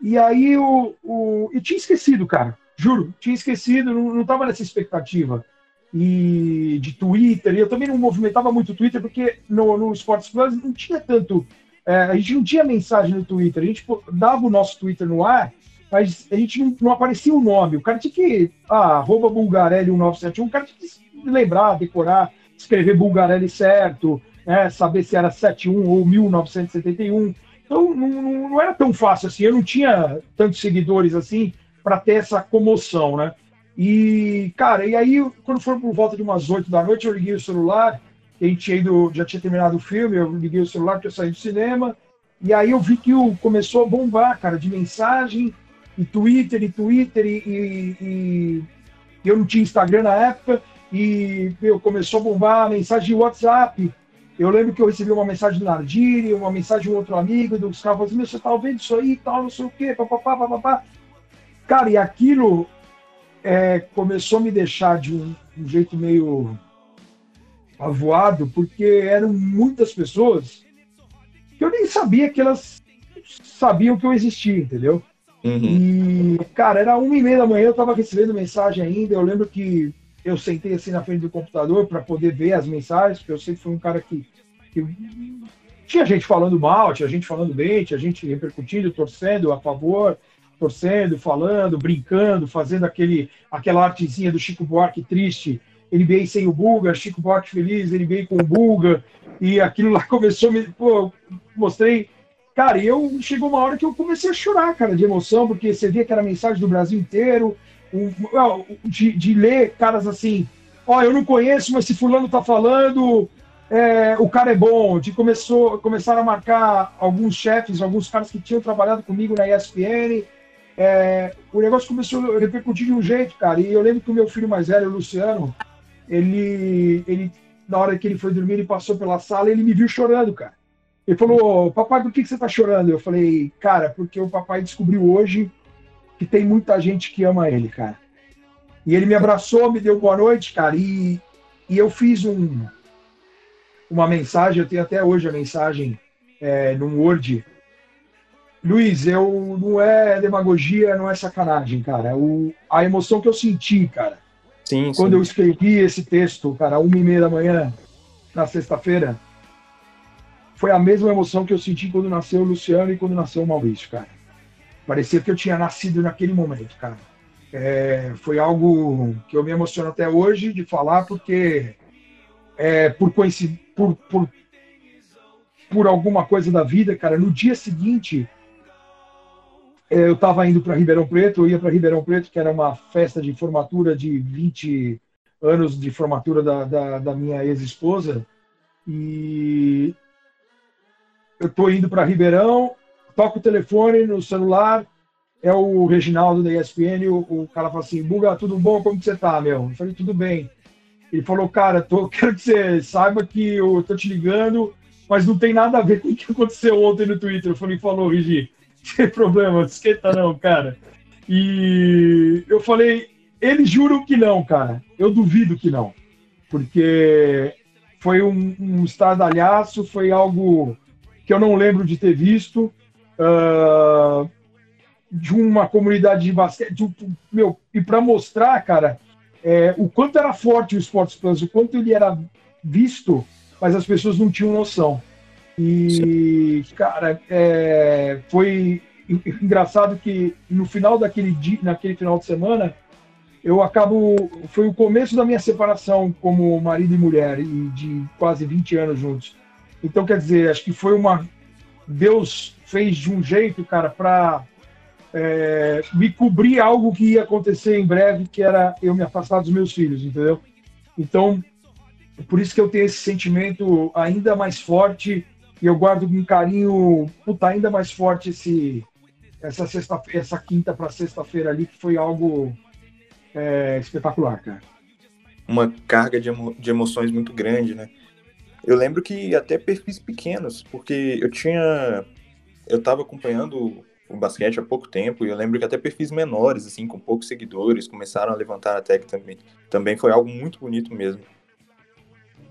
e aí o, o eu tinha esquecido, cara, juro, tinha esquecido, não, não tava nessa expectativa. E de Twitter, e eu também não movimentava muito o Twitter, porque no, no Sports Plus não tinha tanto. É, a gente não tinha mensagem no Twitter, a gente dava o nosso Twitter no ar mas a gente não, não aparecia o nome. O cara tinha que. Ah, arroba Bulgarelli 1971, o cara tinha que lembrar, decorar, escrever Bulgarelli certo, né, saber se era 71 ou 1971. Então não, não, não era tão fácil assim. Eu não tinha tantos seguidores assim para ter essa comoção, né? E, cara, e aí, quando foi por volta de umas 8 da noite, eu liguei o celular, a gente tinha ido, já tinha terminado o filme, eu liguei o celular porque eu saí do cinema, e aí eu vi que o, começou a bombar, cara, de mensagem, e Twitter, e Twitter, e, e, e, eu não tinha Instagram na época, e meu, começou a bombar mensagem de WhatsApp. Eu lembro que eu recebi uma mensagem do Nardiri, uma mensagem de um outro amigo, dos caras falando assim, você tá ouvindo isso aí, tal, não sei o quê, papapá, papapá. Cara, e aquilo é, começou a me deixar de um, um jeito meio avoado, porque eram muitas pessoas que eu nem sabia que elas sabiam que eu existia, entendeu? Uhum. E, cara, era uma e meia da manhã, eu tava recebendo mensagem ainda. Eu lembro que eu sentei assim na frente do computador para poder ver as mensagens, porque eu sempre fui um cara que, que, tinha gente falando mal, tinha gente falando bem, tinha gente repercutindo, torcendo a favor, torcendo, falando, brincando, fazendo aquele, aquela artezinha do Chico Buarque triste, NBA sem o Bulga, Chico Buarque feliz, NBA com o Bulga, e aquilo lá *laughs* começou me. Pô, mostrei Cara, eu chegou uma hora que eu comecei a chorar, cara, de emoção, porque você via que era mensagem do Brasil inteiro, um, de, de, ler caras assim, ó, oh, eu não conheço, mas se fulano tá falando, é, o cara é bom. De começou, começaram a marcar alguns chefes, alguns caras que tinham trabalhado comigo na ESPN. É, o negócio começou a repercutir de um jeito, cara. E eu lembro que o meu filho mais velho, o Luciano, ele, ele na hora que ele foi dormir, ele passou pela sala e ele me viu chorando, cara. Ele falou, papai, por que você está chorando? Eu falei, cara, porque o papai descobriu hoje que tem muita gente que ama ele, cara. E ele me abraçou, me deu boa noite, cara, e, e eu fiz um, uma mensagem, eu tenho até hoje a mensagem é, num Word. Luiz, eu não é demagogia, não é sacanagem, cara. O, a emoção que eu senti, cara, sim, quando sim. eu escrevi esse texto, cara, uma e meia da manhã, na sexta-feira, foi a mesma emoção que eu senti quando nasceu o Luciano e quando nasceu o Maurício, cara. Parecia que eu tinha nascido naquele momento, cara. É, foi algo que eu me emociono até hoje de falar, porque é, por, por, por, por alguma coisa da vida, cara, no dia seguinte é, eu estava indo para Ribeirão Preto, eu ia para Ribeirão Preto, que era uma festa de formatura de 20 anos de formatura da, da, da minha ex-esposa, e eu estou indo para Ribeirão, toco o telefone no celular, é o Reginaldo da ESPN, o, o cara fala assim, Buga, tudo bom? Como que você tá, meu? Eu falei, tudo bem. Ele falou, cara, tô, *laughs* quero que você saiba que eu tô te ligando, mas não tem nada a ver com o que aconteceu ontem no Twitter. Eu falei, falou, Regi, *laughs* sem problema, esquenta não, cara. E eu falei, eles juram que não, cara. Eu duvido que não. Porque foi um, um estardalhaço, foi algo que eu não lembro de ter visto. Uh, de uma comunidade de basquete. De, meu, e para mostrar, cara, é, o quanto era forte o Sports Plus, o quanto ele era visto, mas as pessoas não tinham noção. E, Sim. cara, é, foi engraçado que no final daquele dia, naquele final de semana, eu acabo. Foi o começo da minha separação como marido e mulher, e de quase 20 anos juntos. Então, quer dizer, acho que foi uma. Deus fez de um jeito, cara, para é, me cobrir algo que ia acontecer em breve, que era eu me afastar dos meus filhos, entendeu? Então, por isso que eu tenho esse sentimento ainda mais forte e eu guardo com carinho, puta, ainda mais forte esse essa sexta essa quinta para sexta-feira ali que foi algo é, espetacular, cara. Uma carga de, emo de emoções muito grande, né? Eu lembro que até perfis pequenos, porque eu tinha eu estava acompanhando o basquete há pouco tempo e eu lembro que até perfis menores, assim, com poucos seguidores, começaram a levantar a tag também. Também foi algo muito bonito mesmo.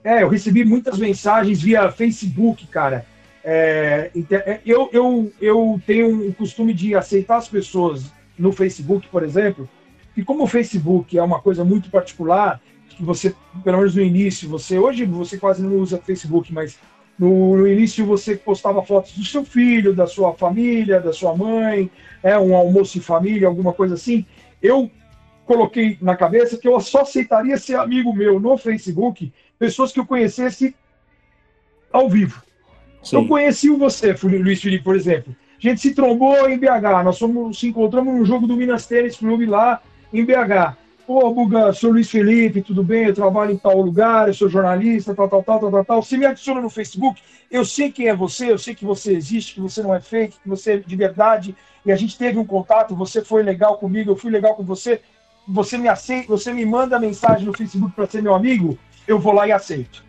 É, eu recebi muitas mensagens via Facebook, cara. É, é, eu, eu, eu tenho o costume de aceitar as pessoas no Facebook, por exemplo, e como o Facebook é uma coisa muito particular, você, pelo menos no início, você hoje você quase não usa Facebook, mas no, no, início você postava fotos do seu filho, da sua família, da sua mãe, é um almoço em família, alguma coisa assim. Eu coloquei na cabeça que eu só aceitaria ser amigo meu no Facebook pessoas que eu conhecesse ao vivo. Sim. Eu conheci você, Luiz Felipe, por exemplo. A gente se trombou em BH, nós fomos, se encontramos no jogo do Minas Tênis Clube lá em BH. Pô, Buga, sou Luiz Felipe, tudo bem? Eu trabalho em tal lugar, eu sou jornalista, tal, tal, tal, tal, tal, tal. Você me adiciona no Facebook, eu sei quem é você, eu sei que você existe, que você não é fake, que você é de verdade, e a gente teve um contato, você foi legal comigo, eu fui legal com você, você me aceita, você me manda mensagem no Facebook para ser meu amigo, eu vou lá e aceito.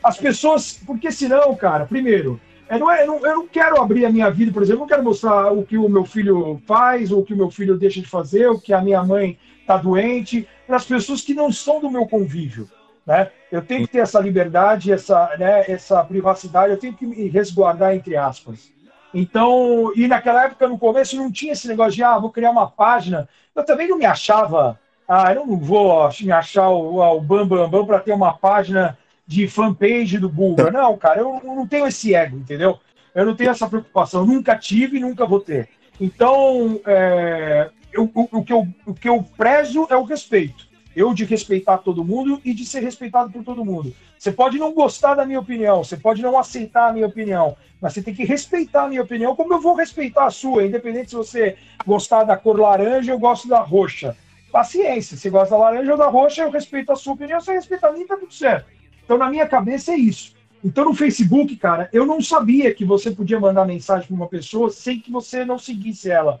As pessoas, porque senão, cara, primeiro, eu não, eu, não, eu não quero abrir a minha vida, por exemplo, eu não quero mostrar o que o meu filho faz, ou o que o meu filho deixa de fazer, o que a minha mãe está doente, para as pessoas que não são do meu convívio. Né? Eu tenho que ter essa liberdade, essa, né, essa privacidade, eu tenho que me resguardar, entre aspas. Então, e naquela época, no começo, não tinha esse negócio de, ah, vou criar uma página. Eu também não me achava ah, eu não vou me achar o, o Bam Bam Bam para ter uma página de fanpage do Bulga. Não, cara, eu não tenho esse ego, entendeu? Eu não tenho essa preocupação. nunca tive e nunca vou ter. Então, é, eu, o, o, que eu, o que eu prezo é o respeito. Eu de respeitar todo mundo e de ser respeitado por todo mundo. Você pode não gostar da minha opinião, você pode não aceitar a minha opinião, mas você tem que respeitar a minha opinião, como eu vou respeitar a sua, independente se você gostar da cor laranja ou gosto da roxa paciência. Se gosta da laranja ou da roxa, eu respeito a sua opinião, você respeita a minha, tá tudo certo. Então, na minha cabeça, é isso. Então, no Facebook, cara, eu não sabia que você podia mandar mensagem para uma pessoa sem que você não seguisse ela.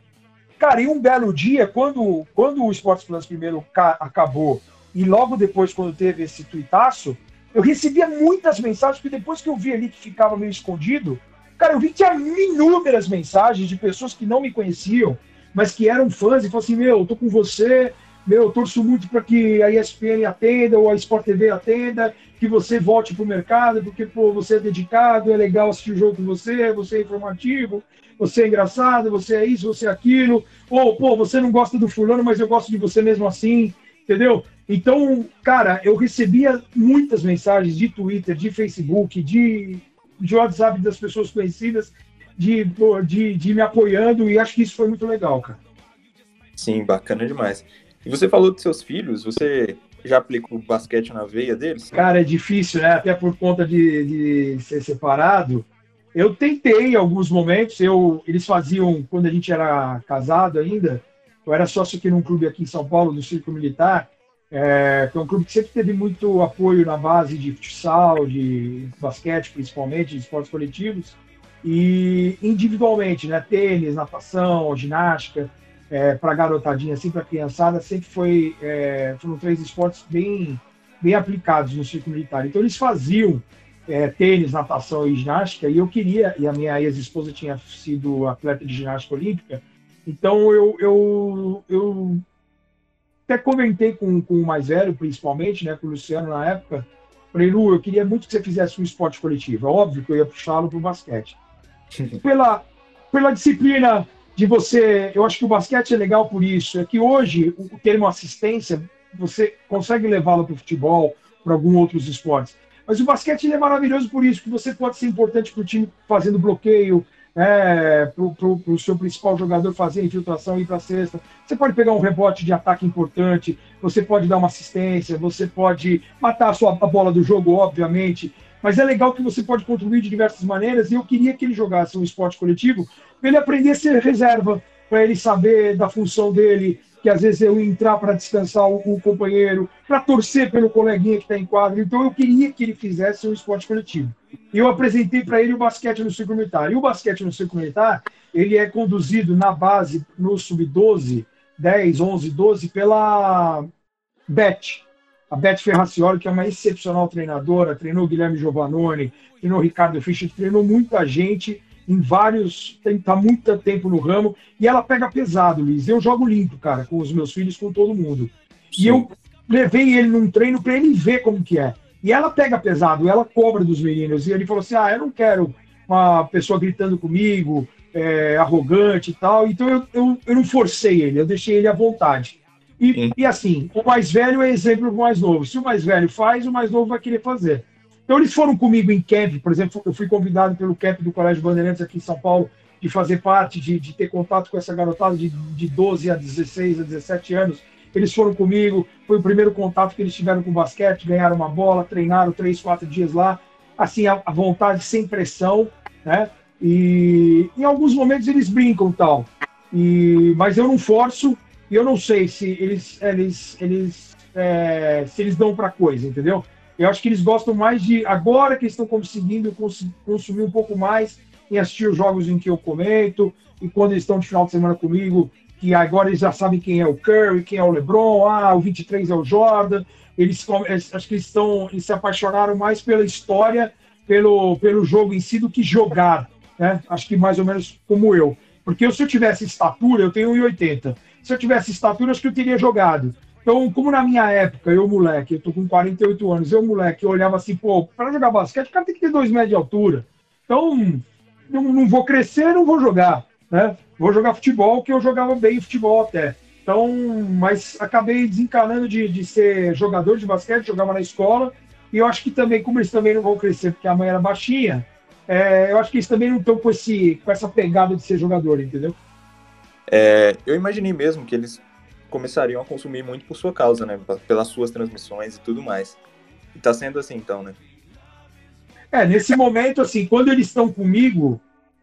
Cara, e um belo dia, quando, quando o Sports Plus primeiro acabou e logo depois, quando teve esse tuitaço, eu recebia muitas mensagens, porque depois que eu vi ali que ficava meio escondido, cara, eu vi que tinha inúmeras mensagens de pessoas que não me conheciam, mas que eram fãs e falaram assim: Meu, eu tô com você, meu, eu torço muito para que a ESPN atenda ou a Sport TV atenda, que você volte para o mercado, porque pô, você é dedicado, é legal assistir o jogo com você, você é informativo, você é engraçado, você é isso, você é aquilo, ou pô, você não gosta do fulano, mas eu gosto de você mesmo assim, entendeu? Então, cara, eu recebia muitas mensagens de Twitter, de Facebook, de, de WhatsApp das pessoas conhecidas, de, de, de me apoiando, e acho que isso foi muito legal, cara. Sim, bacana demais. E você falou dos seus filhos, você já aplicou basquete na veia deles? Cara, é difícil, né? Até por conta de, de ser separado. Eu tentei em alguns momentos, eu, eles faziam, quando a gente era casado ainda, eu era sócio aqui num clube aqui em São Paulo, do Círculo Militar, é, que é um clube que sempre teve muito apoio na base de futsal, de basquete principalmente, de esportes coletivos, e individualmente, né, tênis, natação, ginástica, é, para garotadinha, assim, para criançada, sempre foi, é, foram três esportes bem, bem aplicados no círculo militar. Então, eles faziam é, tênis, natação e ginástica, e eu queria, e a minha ex-esposa tinha sido atleta de ginástica olímpica, então eu, eu, eu até comentei com, com o mais velho, principalmente, né, com o Luciano na época, falei, Lu, eu queria muito que você fizesse um esporte coletivo. É óbvio que eu ia puxá-lo para o basquete. *laughs* pela, pela disciplina de você, eu acho que o basquete é legal por isso, é que hoje o termo assistência, você consegue levá-lo para o futebol, para alguns outros esportes. Mas o basquete é maravilhoso por isso, que você pode ser importante para o time fazendo bloqueio, é, para o seu principal jogador fazer infiltração e ir para a cesta. Você pode pegar um rebote de ataque importante, você pode dar uma assistência, você pode matar a sua a bola do jogo, obviamente. Mas é legal que você pode contribuir de diversas maneiras e eu queria que ele jogasse um esporte coletivo para ele aprender a ser reserva, para ele saber da função dele, que às vezes eu entrar para descansar o, o companheiro, para torcer pelo coleguinha que está em quadro. Então eu queria que ele fizesse um esporte coletivo. E eu apresentei para ele o basquete no ciclo militar. E o basquete no ciclo militar, ele é conduzido na base, no sub-12, 10, 11, 12, pela BET, a Beth Ferracioli, que é uma excepcional treinadora, treinou Guilherme Giovannone, treinou Ricardo Fischer, treinou muita gente em vários, está muito tempo no ramo, e ela pega pesado, Luiz. Eu jogo limpo, cara, com os meus filhos, com todo mundo. Sim. E eu levei ele num treino para ele ver como que é. E ela pega pesado, ela cobra dos meninos. E ele falou assim: ah, eu não quero uma pessoa gritando comigo, é, arrogante e tal. Então eu, eu, eu não forcei ele, eu deixei ele à vontade. E, e, assim, o mais velho é exemplo do mais novo. Se o mais velho faz, o mais novo vai querer fazer. Então, eles foram comigo em camp, por exemplo, eu fui convidado pelo camp do Colégio Bandeirantes aqui em São Paulo, de fazer parte, de, de ter contato com essa garotada de, de 12 a 16, a 17 anos. Eles foram comigo, foi o primeiro contato que eles tiveram com o basquete, ganharam uma bola, treinaram três, quatro dias lá, assim, a, a vontade, sem pressão, né? E em alguns momentos eles brincam tal. E, mas eu não forço, e eu não sei se eles, eles, eles, é, se eles dão para coisa, entendeu? Eu acho que eles gostam mais de, agora que estão conseguindo consumir um pouco mais em assistir os jogos em que eu comento, e quando eles estão de final de semana comigo, que agora eles já sabem quem é o Curry, quem é o LeBron, ah, o 23 é o Jordan. Eles, acho que eles estão, eles se apaixonaram mais pela história, pelo, pelo jogo em si, do que jogar, né? Acho que mais ou menos como eu. Porque se eu tivesse estatura, eu tenho 1,80. Se eu tivesse estatura, acho que eu teria jogado. Então, como na minha época, eu moleque, eu tô com 48 anos, eu moleque, eu olhava assim, pô, para jogar basquete, o cara tem que ter dois metros de altura. Então, não, não vou crescer, não vou jogar, né? Vou jogar futebol, que eu jogava bem futebol até. Então, mas acabei desencanando de, de ser jogador de basquete, jogava na escola, e eu acho que também, como eles também não vão crescer porque a mãe era baixinha, é, eu acho que eles também não estão com, esse, com essa pegada de ser jogador, entendeu? É, eu imaginei mesmo que eles começariam a consumir muito por sua causa, né? Pelas suas transmissões e tudo mais. E tá sendo assim, então, né? É, nesse momento, assim, quando eles estão comigo,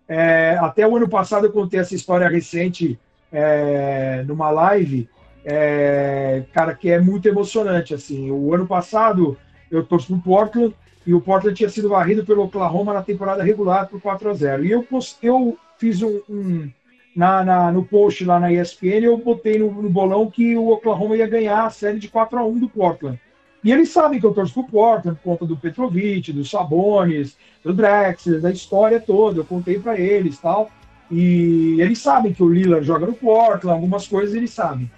é, até o ano passado eu contei essa história recente é, numa live, é, cara, que é muito emocionante, assim. O ano passado eu torço pro Portland e o Portland tinha sido varrido pelo Oklahoma na temporada regular por 4 a 0 E eu, eu fiz um, um na, na, no post lá na ESPN, eu botei no, no, bolão que o Oklahoma ia ganhar a série de 4 a 1 do Portland. E eles sabem que eu torço pro Portland por conta do Petrovic, dos Sabones, do Drexler, da história toda. Eu contei para eles tal. E eles sabem que o Lillard joga no Portland, algumas coisas eles sabem.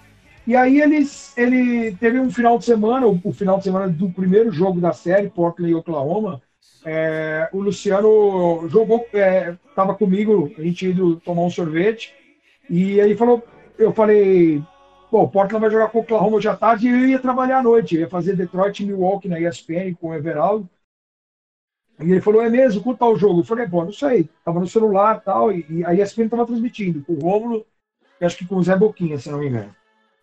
E aí eles, ele teve um final de semana, o, o final de semana do primeiro jogo da série, Portland e Oklahoma. É, o Luciano jogou, estava é, comigo, a gente indo tomar um sorvete, e ele falou, eu falei, pô, o Portland vai jogar com o Oklahoma hoje à tarde e eu ia trabalhar à noite, ia fazer Detroit e Milwaukee na ESPN com o Everaldo. E ele falou, é mesmo? Quanto tá o jogo? Eu falei, pô, não sei. Tava no celular tal, e, e a ESPN tava transmitindo com o Rômulo, acho que com o Zé Boquinha, se não me engano.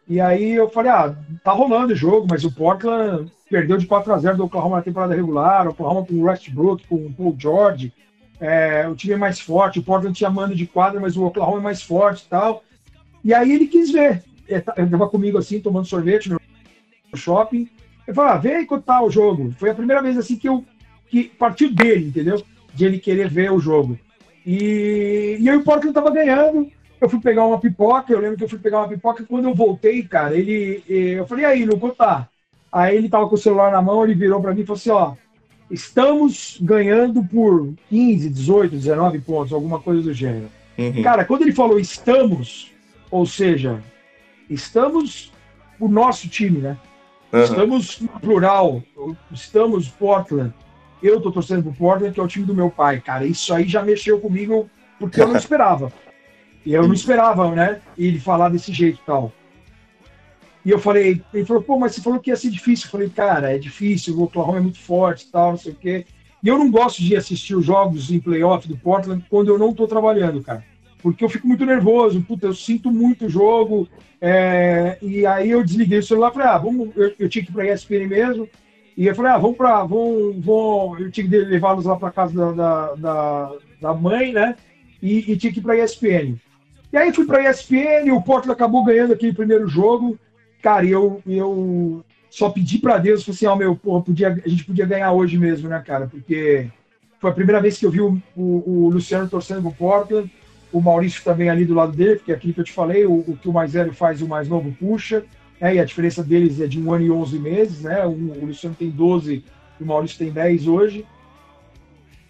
E aí eu falei, ah, tá rolando o jogo, mas o Portland perdeu de 4 a 0 do Oklahoma na temporada regular, o Oklahoma com o Westbrook, com o Paul George, é, o time é mais forte, o Portland tinha mando de quadra, mas o Oklahoma é mais forte e tal. E aí ele quis ver. Ele tava comigo assim, tomando sorvete no shopping. Eu falei, ah, vê aí quanto tá o jogo. Foi a primeira vez assim que eu que partiu dele, entendeu? De ele querer ver o jogo. E, e aí o Portland tava ganhando eu fui pegar uma pipoca, eu lembro que eu fui pegar uma pipoca, e quando eu voltei, cara, ele, eu falei, aí, não tá? Aí ele tava com o celular na mão, ele virou para mim e falou assim, ó, estamos ganhando por 15, 18, 19 pontos, alguma coisa do gênero. Uhum. Cara, quando ele falou estamos, ou seja, estamos o nosso time, né? Uhum. Estamos no plural, estamos Portland. Eu tô torcendo pro Portland, que é o time do meu pai, cara. Isso aí já mexeu comigo porque eu não *laughs* esperava. E eu não esperava, né? Ele falar desse jeito e tal. E eu falei, ele falou, pô, mas você falou que ia ser difícil. Eu falei, cara, é difícil, o Oklahoma é muito forte e tal, não sei o quê. E eu não gosto de assistir os jogos em playoff do Portland quando eu não estou trabalhando, cara. Porque eu fico muito nervoso, puta, eu sinto muito o jogo. É... e aí eu desliguei o celular e falei, ah, vamos, eu, eu tinha que ir pra ESPN mesmo. E eu falei, ah, vamos pra. Vamos, vamos... Eu tinha que levá-los lá para casa da, da, da, da, mãe, né? E, e tinha que ir pra ESPN. E aí fui para a ESPN, o Portland acabou ganhando aquele primeiro jogo. Cara, eu, eu só pedi para Deus, falei assim, ó, oh, meu, porra, podia, a gente podia ganhar hoje mesmo, né, cara? Porque foi a primeira vez que eu vi o, o, o Luciano torcendo pro Portland, o Maurício também ali do lado dele, porque é aquilo que eu te falei, o, o que o mais velho faz, o mais novo puxa, né? E a diferença deles é de um ano e onze meses, né? O, o Luciano tem 12 e o Maurício tem 10 hoje.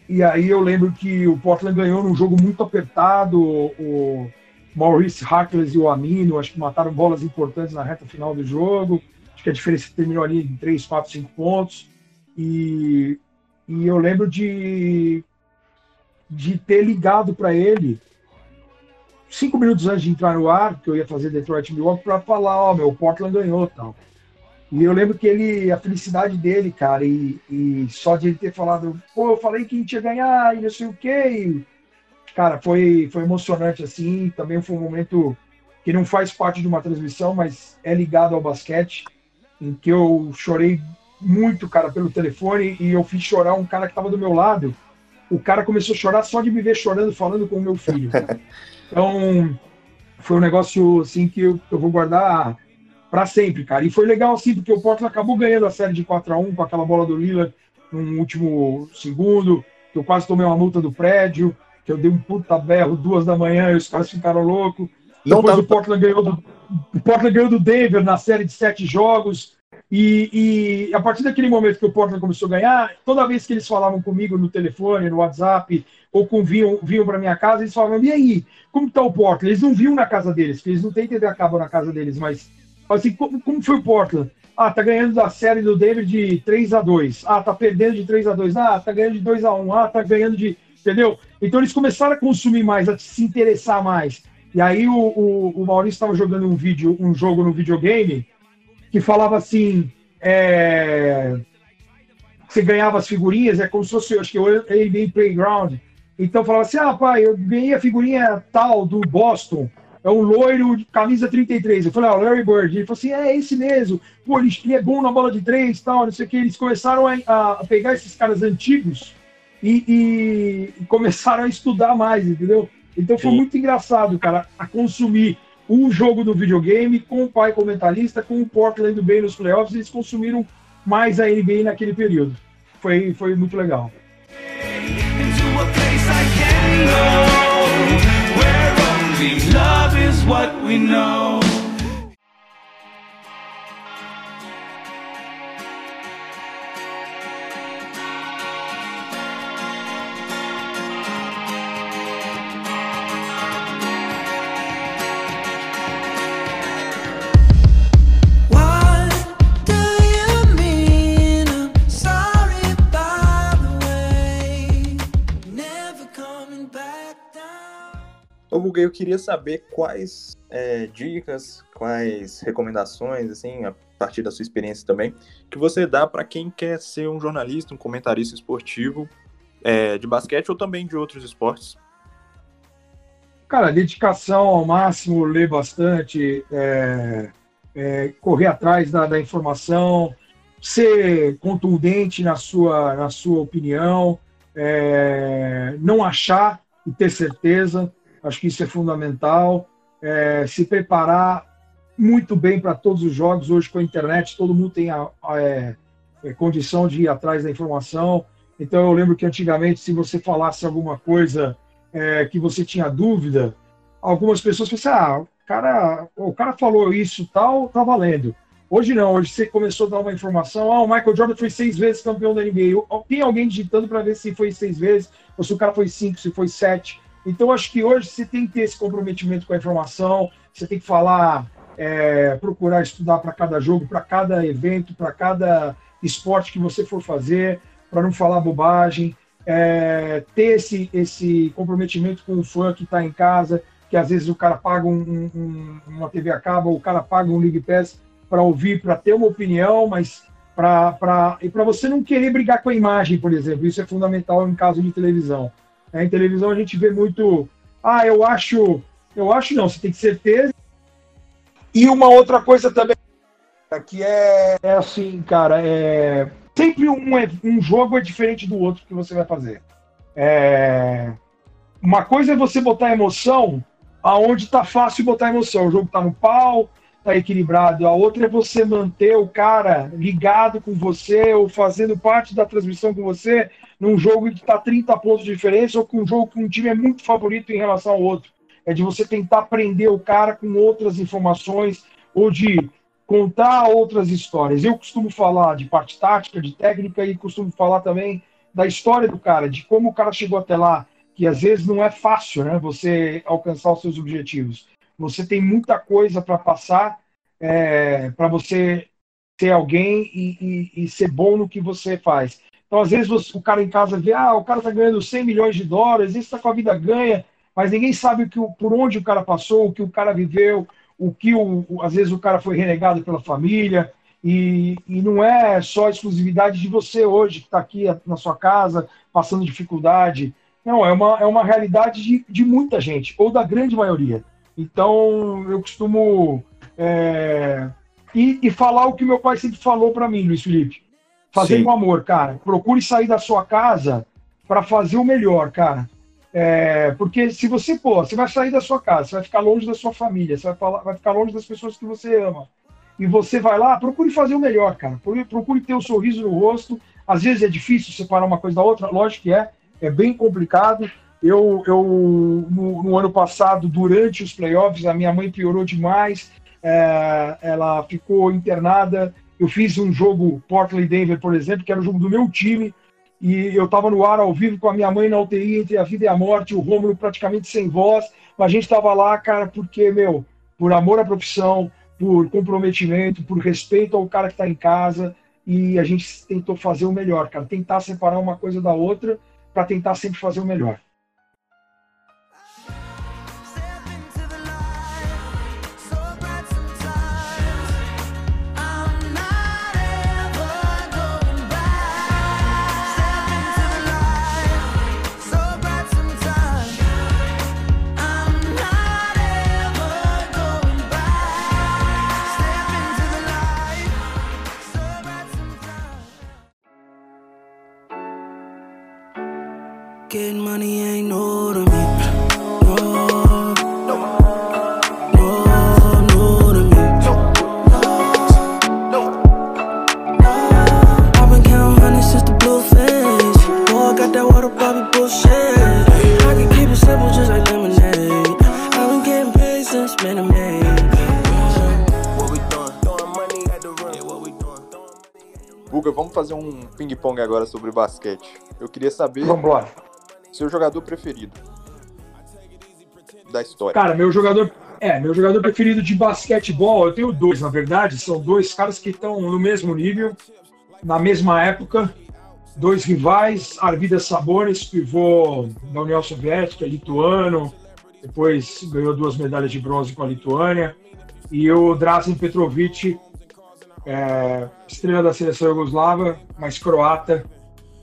E aí eu lembro que o Portland ganhou num jogo muito apertado, o, Maurice Harkless e o Amino, acho que mataram bolas importantes na reta final do jogo. Acho que a diferença terminou ali em 3, 4, 5 pontos. E, e eu lembro de, de ter ligado para ele cinco minutos antes de entrar no ar, que eu ia fazer Detroit Milwaukee, para falar: Ó, oh, meu, Portland ganhou tal. E eu lembro que ele, a felicidade dele, cara, e, e só de ele ter falado, pô, eu falei que a gente ia ganhar e não sei o quê, cara, foi, foi emocionante assim. Também foi um momento que não faz parte de uma transmissão, mas é ligado ao basquete, em que eu chorei muito, cara, pelo telefone e eu fiz chorar um cara que estava do meu lado. O cara começou a chorar só de me ver chorando, falando com o meu filho. *laughs* Então, foi um negócio assim que eu, eu vou guardar para sempre, cara. E foi legal assim, porque o Portland acabou ganhando a série de 4 a 1 com aquela bola do Lillard no último segundo, eu quase tomei uma multa do prédio que eu dei um puta berro duas da manhã e os caras ficaram loucos. Não Depois tá... o, Portland ganhou do, o Portland ganhou do Denver na série de sete jogos. E, e, a partir daquele momento que o Portland começou a ganhar, toda vez que eles falavam comigo no telefone, no WhatsApp, ou com, vinham, vinham para minha casa, eles falavam: e aí, como está o Portland? Eles não viam na casa deles, porque eles não têm TV a cabo na casa deles, mas assim, como, como foi o Portland? Ah, tá ganhando da série do Denver de 3 a 2 Ah, tá perdendo de 3 a 2 Ah, tá ganhando de 2 a 1 Ah, tá ganhando de entendeu? Então eles começaram a consumir mais, a se interessar mais. E aí o, o, o Maurício estava jogando um vídeo, um jogo no videogame que falava assim, é, você ganhava as figurinhas, é como se fosse, acho que o NBA Playground. Então falava assim, ah, pai, eu ganhei a figurinha tal do Boston, é um loiro de camisa 33. Eu falei, ah, Larry Bird. Ele falou assim, é esse mesmo. Pô, ele é bom na bola de três, tal, não sei o que. Eles começaram a, a pegar esses caras antigos e, e começaram a estudar mais, entendeu? Então foi Sim. muito engraçado, cara, a consumir um jogo do videogame com o pai comentarista, com o Portland bem nos playoffs, eles consumiram mais a NBA naquele período. Foi, foi muito legal. Love eu queria saber quais é, dicas, quais recomendações, assim, a partir da sua experiência também, que você dá para quem quer ser um jornalista, um comentarista esportivo é, de basquete ou também de outros esportes. Cara, dedicação ao máximo, ler bastante, é, é, correr atrás da, da, informação, ser contundente na sua, na sua opinião, é, não achar e ter certeza, acho que isso é fundamental, é, se preparar muito bem para todos os jogos, hoje com a internet todo mundo tem a, a é, é, condição de ir atrás da informação, então eu lembro que antigamente se você falasse alguma coisa é, que você tinha dúvida, algumas pessoas pensavam, ah, o cara, o cara falou isso tal, tá valendo. Hoje não, hoje você começou a dar uma informação, ah, o Michael Jordan foi seis vezes campeão da NBA. Tem alguém digitando para ver se foi seis vezes, ou se o cara foi cinco, se foi sete. Então, acho que hoje você tem que ter esse comprometimento com a informação, você tem que falar, é, procurar estudar para cada jogo, para cada evento, para cada esporte que você for fazer, para não falar bobagem, é, ter esse, esse comprometimento com o fã que está em casa, que às vezes o cara paga um, um, uma TV a cabo, o cara paga um League Pass para ouvir, para ter uma opinião, mas para e para você não querer brigar com a imagem, por exemplo, isso é fundamental em caso de televisão. É, em televisão a gente vê muito, ah, eu acho, eu acho não, você tem que certeza. E uma outra coisa também que é, é assim, cara, é sempre um, um jogo é diferente do outro que você vai fazer. É, uma coisa é você botar emoção aonde está fácil botar emoção. O jogo está no pau, está equilibrado. A outra é você manter o cara ligado com você ou fazendo parte da transmissão com você num jogo que está 30 pontos de diferença ou com um jogo que um time é muito favorito em relação ao outro. É de você tentar prender o cara com outras informações ou de contar outras histórias. Eu costumo falar de parte tática, de técnica e costumo falar também da história do cara, de como o cara chegou até lá, que às vezes não é fácil, né? Você alcançar os seus objetivos. Você tem muita coisa para passar é, para você ser alguém e, e, e, ser bom no que você faz. Então, às vezes, o cara em casa vê, ah, o cara está ganhando 100 milhões de dólares, esse está com a vida ganha, mas ninguém sabe que, por onde o cara passou, o que o cara viveu, o que o, às vezes o cara foi renegado pela família, e, e não é só exclusividade de você hoje, que está aqui na sua casa, passando dificuldade. Não, é uma, é uma realidade de, de muita gente, ou da grande maioria. Então, eu costumo é, e, e, falar o que meu pai sempre falou para mim, Luiz Felipe. Fazer Sim. com amor, cara. Procure sair da sua casa para fazer o melhor, cara. É, porque se você, pô, você vai sair da sua casa, você vai ficar longe da sua família, você vai, falar, vai ficar longe das pessoas que você ama. E você vai lá, procure fazer o melhor, cara. Procure, procure ter um sorriso no rosto. Às vezes é difícil separar uma coisa da outra, lógico que é é bem complicado. Eu, eu no, no, ano passado, durante os playoffs, a minha mãe piorou demais, é, ela ficou internada. Eu fiz um jogo Portland Denver, por exemplo, que era o jogo do meu time, e eu estava no ar ao vivo com a minha mãe na UTI entre a vida e a morte, o Rômulo praticamente sem voz, mas a gente estava lá, cara, porque, meu, por amor à profissão, por comprometimento, por respeito ao cara que está em casa, e a gente tentou fazer o melhor, cara, tentar separar uma coisa da outra para tentar sempre fazer o melhor. Money ain't no to me. No, no, no, no to me. I've been counting honey since the blue face. Boy, got that water Bobby bullshit. I can keep it simple just like lemonade. I've been getting paid since minute Guga, vamos fazer um ping-pong agora sobre basquete. Eu queria saber. Vamos embora. Seu jogador preferido da história. Cara, meu jogador. É, meu jogador preferido de basquetebol, eu tenho dois, na verdade. São dois caras que estão no mesmo nível, na mesma época. Dois rivais, Arvidas Sabonis, pivô da União Soviética, lituano, depois ganhou duas medalhas de bronze com a Lituânia, e o Drazen Petrovic, é, estrela da seleção jugoslava, mas croata,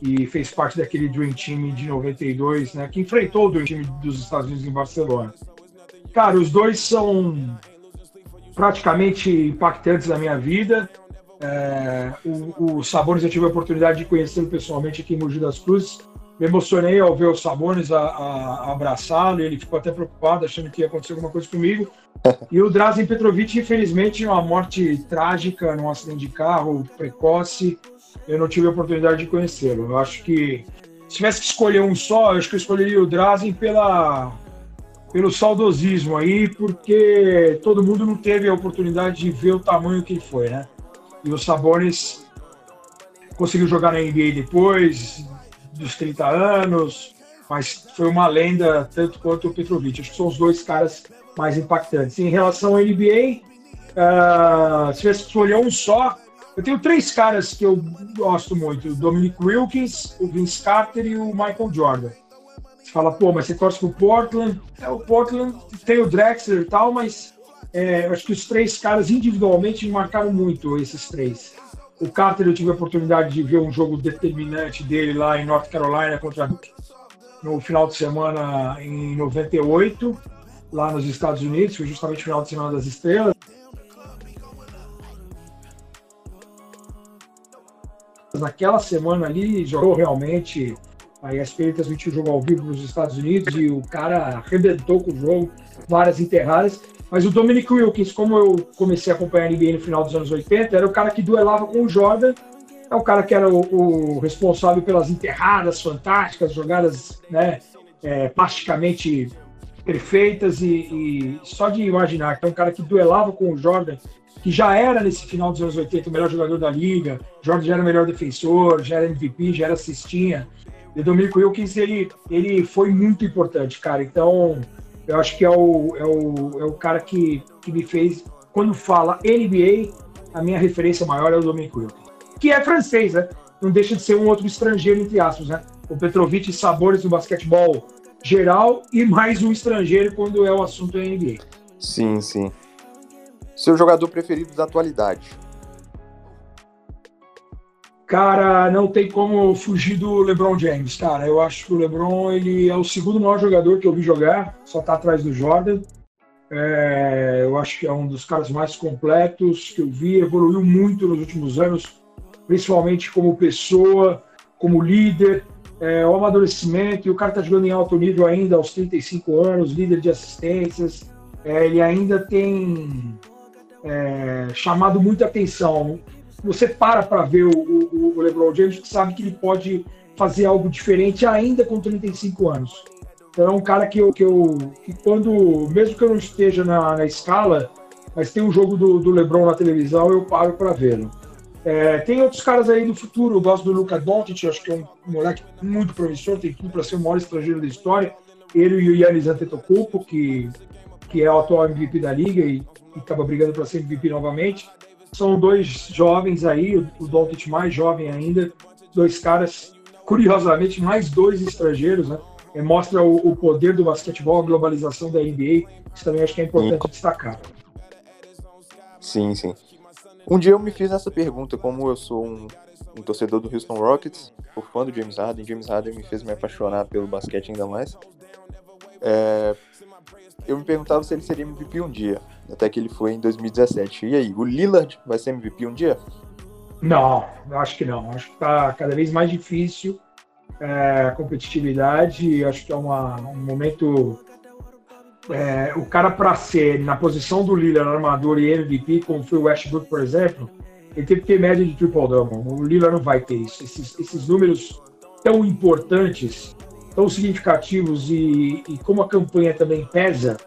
e fez parte daquele Dream Team de 92, né, que enfrentou o Dream Team dos Estados Unidos em Barcelona. Cara, os dois são praticamente impactantes na minha vida. É, o, o Sabonis eu tive a oportunidade de conhecê-lo pessoalmente aqui em Mogi das Cruzes. Me emocionei ao ver o Sabonis a, a, a abraçá-lo. Ele ficou até preocupado, achando que ia acontecer alguma coisa comigo. *laughs* E o Drazen Petrovic, infelizmente, uma morte trágica num acidente de carro precoce. Eu não tive a oportunidade de conhecê-lo. Eu acho que se tivesse que escolher um só, eu acho que eu escolheria o Drazen pela pelo saudosismo aí, porque todo mundo não teve a oportunidade de ver o tamanho que ele foi, né? E o Sabonis conseguiu jogar na NBA depois dos 30 anos, mas foi uma lenda tanto quanto o Petrovic. Acho que são os dois caras mais impactantes. Em relação à NBA, uh, ah, se tivesse que escolher um só, eu tenho três caras que eu gosto muito: o Dominic Wilkins, o Vince Carter e o Michael Jordan. Você fala, pô, mas você torce pro Portland. É, o Portland tem o Drexler e tal, mas é, acho que os três caras individualmente me marcaram muito, esses três. O Carter, eu tive a oportunidade de ver um jogo determinante dele lá em North Carolina contra no final de semana em 98, lá nos Estados Unidos, foi justamente o final de semana das estrelas. Naquela semana ali, jogou realmente a ESPN transmitiu o jogo ao vivo nos Estados Unidos e o cara arrebentou com o jogo, várias enterradas. Mas o Dominic Wilkins, como eu comecei a acompanhar a NBA no final dos anos 80, era o cara que duelava com o Jordan, é o cara que era o, o responsável pelas enterradas fantásticas, jogadas né, é, perfeitas e, e, só de imaginar que é um cara que duelava com o Jordan, que já era nesse final dos anos 80 o melhor jogador da liga, Jordan já era o melhor defensor, já era MVP, já era cestinha, e o Dominico Wilkins, ele, ele foi muito importante, cara. Então, eu acho que é o, é o, é o cara que, que me fez, quando fala NBA, a minha referência maior é o Dominico Wilkins. Que é francês, né? Não deixa de ser um outro estrangeiro, entre aspas, né? O Petrovic sabores no basquetebol geral e mais um estrangeiro quando é o assunto NBA. Sim, sim. Seu jogador preferido da atualidade? Cara, não tem como fugir do LeBron James, cara. Eu acho que o LeBron ele é o segundo maior jogador que eu vi jogar, só tá atrás do Jordan. É, eu acho que é um dos caras mais completos que eu vi, evoluiu muito nos últimos anos, principalmente como pessoa, como líder, é, o amadurecimento, e o cara tá jogando em alto nível ainda aos 35 anos, líder de assistências, é, ele ainda tem é, chamado muita atenção você para para ver o, o, o, LeBron James, que sabe que ele pode fazer algo diferente ainda com 35 anos. Então é um cara que eu, que eu que quando, mesmo que eu não esteja na, na escala, mas tem um jogo do, do LeBron na televisão, eu paro para vê-lo. É, tem outros caras aí do futuro, eu gosto do Luca Doncic, acho que é um moleque muito promissor, tem tudo para ser o maior estrangeiro da história. Ele e o Yannis Antetokounmpo, que, que é o atual MVP da liga e, e acaba brigando para ser MVP novamente. São dois jovens aí, o Doncic mais jovem ainda, dois caras, curiosamente, mais dois estrangeiros, né? É, mostra o, o, poder do basquetebol, a globalização da NBA. Isso também acho que é importante sim. destacar. Sim, sim. Um dia eu me fiz essa pergunta, como eu sou um, um torcedor do Houston Rockets, sou fã do James Harden, James Harden me fez me apaixonar pelo basquete ainda mais. É, eu me perguntava se ele seria MVP um dia, até que ele foi em 2017. E aí, o Lillard vai ser MVP um dia? Não, acho que não. Acho que está cada vez mais difícil é, a competitividade. Acho que é uma, um momento. É, o cara, para ser na posição do Lillard, armador e MVP, como foi o Westbrook, por exemplo, ele teve que ter média de triple-double. O Lillard não vai ter isso. Esses, esses números tão importantes tão significativos e, e como a campanha também pesa,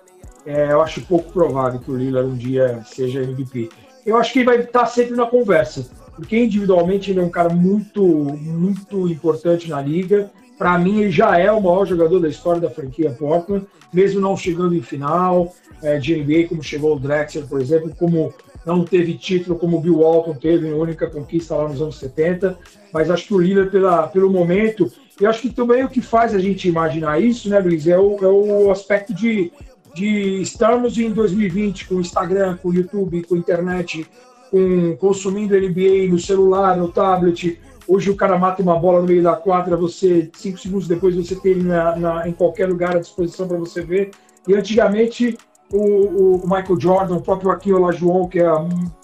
é, eu acho pouco provável que o Lillard um dia seja MVP. Eu acho que ele vai estar sempre na conversa, porque individualmente ele é um cara muito, muito importante na liga. Para mim, ele já é o maior jogador da história da franquia Portland, mesmo não chegando em final é, de NBA, como chegou o Drexler, por exemplo, como não teve título, como o Bill Walton teve, a única conquista lá nos anos 70. Mas acho que o Lillard, pela, pelo momento, E acho que também o que faz a gente imaginar isso, né, Luiz, é o, é o aspecto de, de estarmos em 2020 com Instagram, com YouTube, com internet, com, consumindo NBA no celular, no tablet. Hoje o cara mata uma bola no meio da quadra, você, cinco segundos depois, você tem na, na, em qualquer lugar à disposição para você ver. E antigamente, o, o, Michael Jordan, o próprio Akin Olajuwon, que é,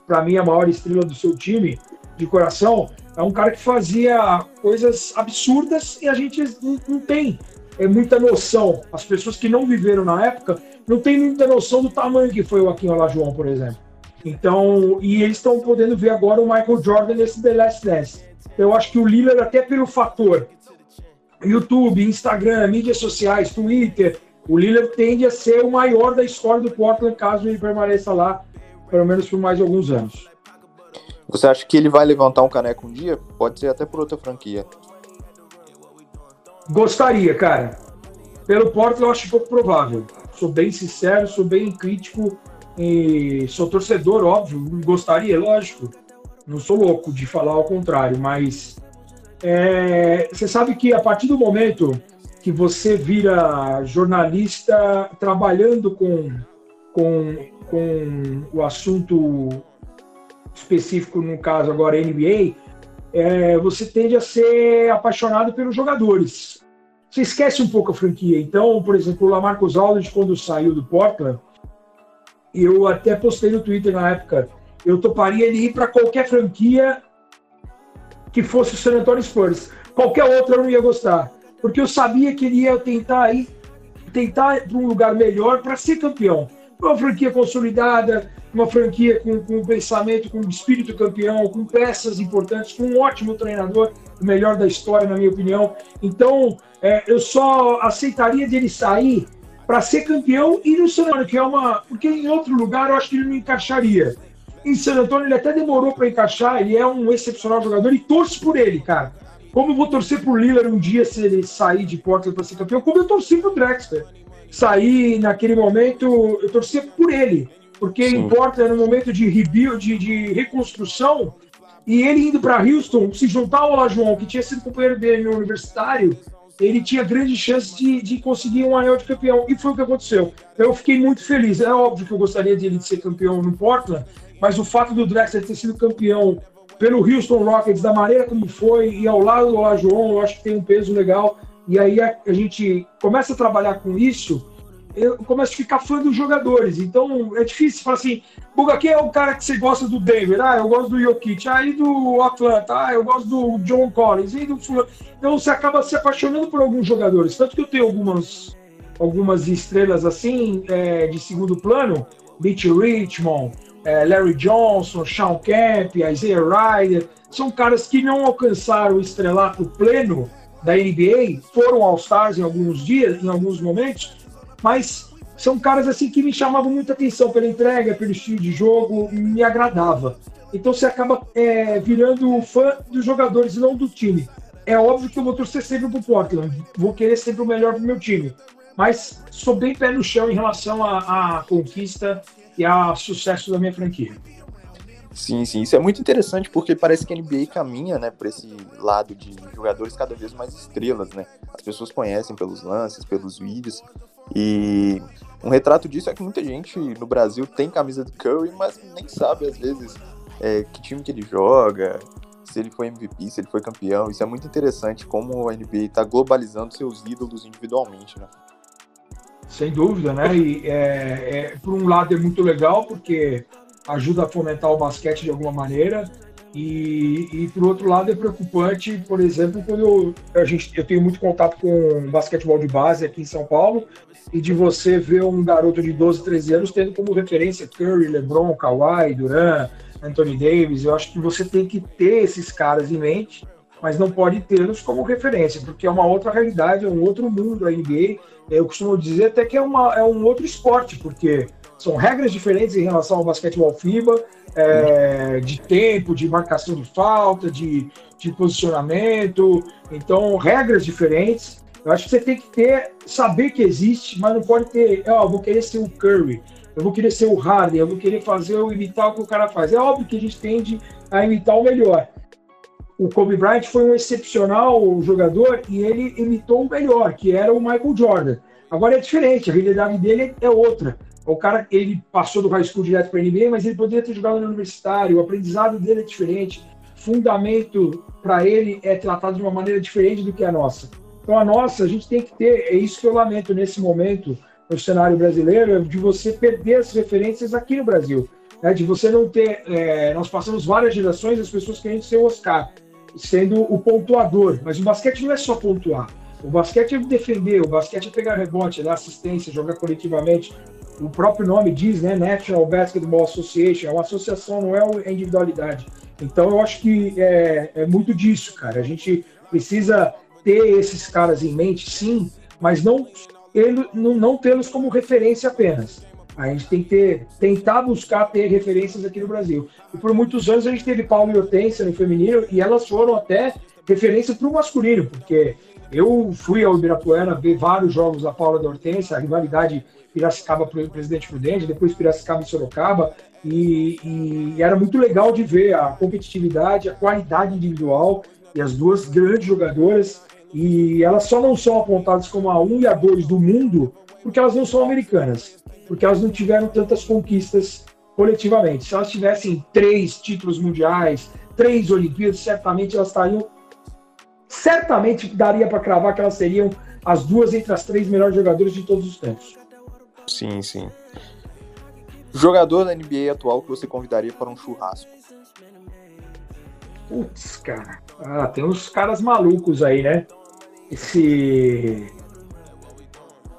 para mim, a maior estrela do seu time, de coração, é um cara que fazia coisas absurdas e a gente não, não tem é, muita noção. As pessoas que não viveram na época não têm muita noção do tamanho que foi o Akin Olajuwon, por exemplo. Então, e eles estão podendo ver agora o Michael Jordan nesse The Last Dance. Eu acho que o Lillard, até pelo fator YouTube, Instagram, mídias sociais, Twitter, o Lillard tende a ser o maior da história do Portland caso ele permaneça lá, pelo menos por mais alguns anos. Você acha que ele vai levantar um caneco um dia? Pode ser até por outra franquia. Gostaria, cara. Pelo Porto eu acho pouco provável. Sou bem sincero, sou bem crítico e sou torcedor, óbvio. Gostaria, lógico. Não sou louco de falar ao contrário, mas é, você sabe que a partir do momento que você vira jornalista trabalhando com, com, com o assunto específico, no caso agora NBA, é, você tende a ser apaixonado pelos jogadores. Você esquece um pouco a franquia. Então, por exemplo, o Lamarcus Aldridge, quando saiu do Portland, eu até postei no Twitter na época, eu toparia ele ir para qualquer franquia que fosse o San Antonio Spurs. Qualquer outra eu não ia gostar, porque eu sabia que ele ia tentar ir, tentar para um lugar melhor para ser campeão. Uma franquia consolidada, uma franquia com, com pensamento, com espírito campeão, com peças importantes, com um ótimo treinador, o melhor da história, na minha opinião. Então, é, eu só aceitaria dele sair para ser campeão e no San Antonio, que é uma. Porque em outro lugar eu acho que ele não encaixaria. Em San Antonio ele até demorou para encaixar, ele é um excepcional jogador e torço por ele, cara. Como eu vou torcer por Lillard um dia se ele sair de Portland para ser campeão, como eu torci pro Drexler. Sair naquele momento, eu torcia por ele porque Sim. importa no momento de rebuild, de, de reconstrução, e ele indo para Houston, se juntar ao Olajuwon, que tinha sido companheiro dele no universitário, ele tinha grande chance de, de conseguir um anel de campeão, e foi o que aconteceu. Então, eu fiquei muito feliz. É óbvio que eu gostaria de ele ser campeão no Portland, mas o fato do Drexler ter sido campeão pelo Houston Rockets da maneira como foi e ao lado do Olajuwon, eu acho que tem um peso legal. E aí a, a gente começa a trabalhar com isso eu começo a ficar fã dos jogadores. Então é difícil falar assim, Buga, quem é o cara que você gosta do Denver? Ah, eu gosto do Jokic. Aí do Atlanta. Ah, eu gosto do John Collins. E do Então você acaba se apaixonando por alguns jogadores. Tanto que eu tenho algumas, algumas estrelas assim, é, de segundo plano. Mitch Richmond, é, Larry Johnson, Sean Kemp, Isaiah Ryder. São caras que não alcançaram o estrelato pleno da NBA, foram All-Stars em alguns dias, em alguns momentos, mas são caras assim que me chamavam muita atenção pela entrega, pelo estilo de jogo, me agradava. Então você acaba é, virando fã dos jogadores e não do time. É óbvio que eu vou torcer sempre pro Portland, vou querer sempre o melhor pro meu time. Mas sou bem pé no chão em relação à, conquista e ao sucesso da minha franquia. Sim, sim, isso é muito interessante porque parece que a NBA caminha, né, por esse lado de jogadores cada vez mais estrelas, né? As pessoas conhecem pelos lances, pelos vídeos, e um retrato disso é que muita gente no Brasil tem camisa do Curry, mas nem sabe às vezes é, que time que ele joga, se ele foi MVP, se ele foi campeão. Isso é muito interessante como a NBA está globalizando seus ídolos individualmente, né? Sem dúvida, né? E é, é, por um lado é muito legal porque ajuda a fomentar o basquete de alguma maneira. E, e por outro lado é preocupante, por exemplo, quando eu, a gente, eu tenho muito contato com basquetebol de base aqui em São Paulo e de você ver um garoto de 12, 13 anos tendo como referência Curry, LeBron, Kawhi, Durant, Anthony Davis. Eu acho que você tem que ter esses caras em mente, mas não pode tê-los como referência, porque é uma outra realidade, é um outro mundo a NBA. Eu costumo dizer até que é, uma, é um outro esporte, porque são regras diferentes em relação ao basquetebol FIBA, é, de tempo, de marcação de falta, de, de posicionamento. Então, regras diferentes. Eu acho que você tem que ter, saber que existe, mas não pode ter, ó, oh, vou querer ser o Curry, eu vou querer ser o Harden, eu vou querer fazer, imitar o que o cara faz. É óbvio que a gente tende a imitar o melhor. o Kobe Bryant foi um excepcional jogador e ele imitou o melhor, que era o Michael Jordan. Agora é diferente, a realidade dele é outra. O cara, ele passou do high school direto para NBA, mas ele poderia ter jogado no universitário, o aprendizado dele é diferente, fundamento para ele é tratado de uma maneira diferente do que a nossa. Então a nossa, a gente tem que ter, é isso que eu lamento nesse momento no cenário brasileiro, é de você perder as referências aqui no Brasil. Né? De você não ter. É, nós passamos várias gerações as pessoas querendo ser o Oscar, sendo o pontuador. Mas o basquete não é só pontuar. O basquete é defender, o basquete é pegar rebote, é dar assistência, jogar coletivamente. O próprio nome diz, né? National Basketball Association, é uma associação, não é uma individualidade. Então eu acho que é, é muito disso, cara. A gente precisa ter esses caras em mente, sim, mas não, ele, não, não tê-los como referência apenas. A gente tem que ter, tentar buscar ter referências aqui no Brasil. E por muitos anos a gente teve Paulo e Hortência no feminino e elas foram até referência para o masculino, porque eu fui ao Ibirapuera ver vários jogos da Paula da Hortência, a rivalidade Piracicaba Presidente Prudente, depois Piracicaba e Sorocaba, e, e, era muito legal de ver a competitividade, a qualidade individual e as duas grandes jogadoras. E elas só não são apontadas como a 1 e a 2 do mundo porque elas não são americanas porque elas não tiveram tantas conquistas coletivamente. Se elas tivessem três títulos mundiais, três Olimpíadas, certamente elas estariam. Certamente daria para cravar que elas seriam as duas entre as três melhores jogadoras de todos os tempos. Sim, sim. Jogador da NBA atual que você convidaria para um churrasco? Putz, cara. Ah, tem uns caras malucos aí, né? Esse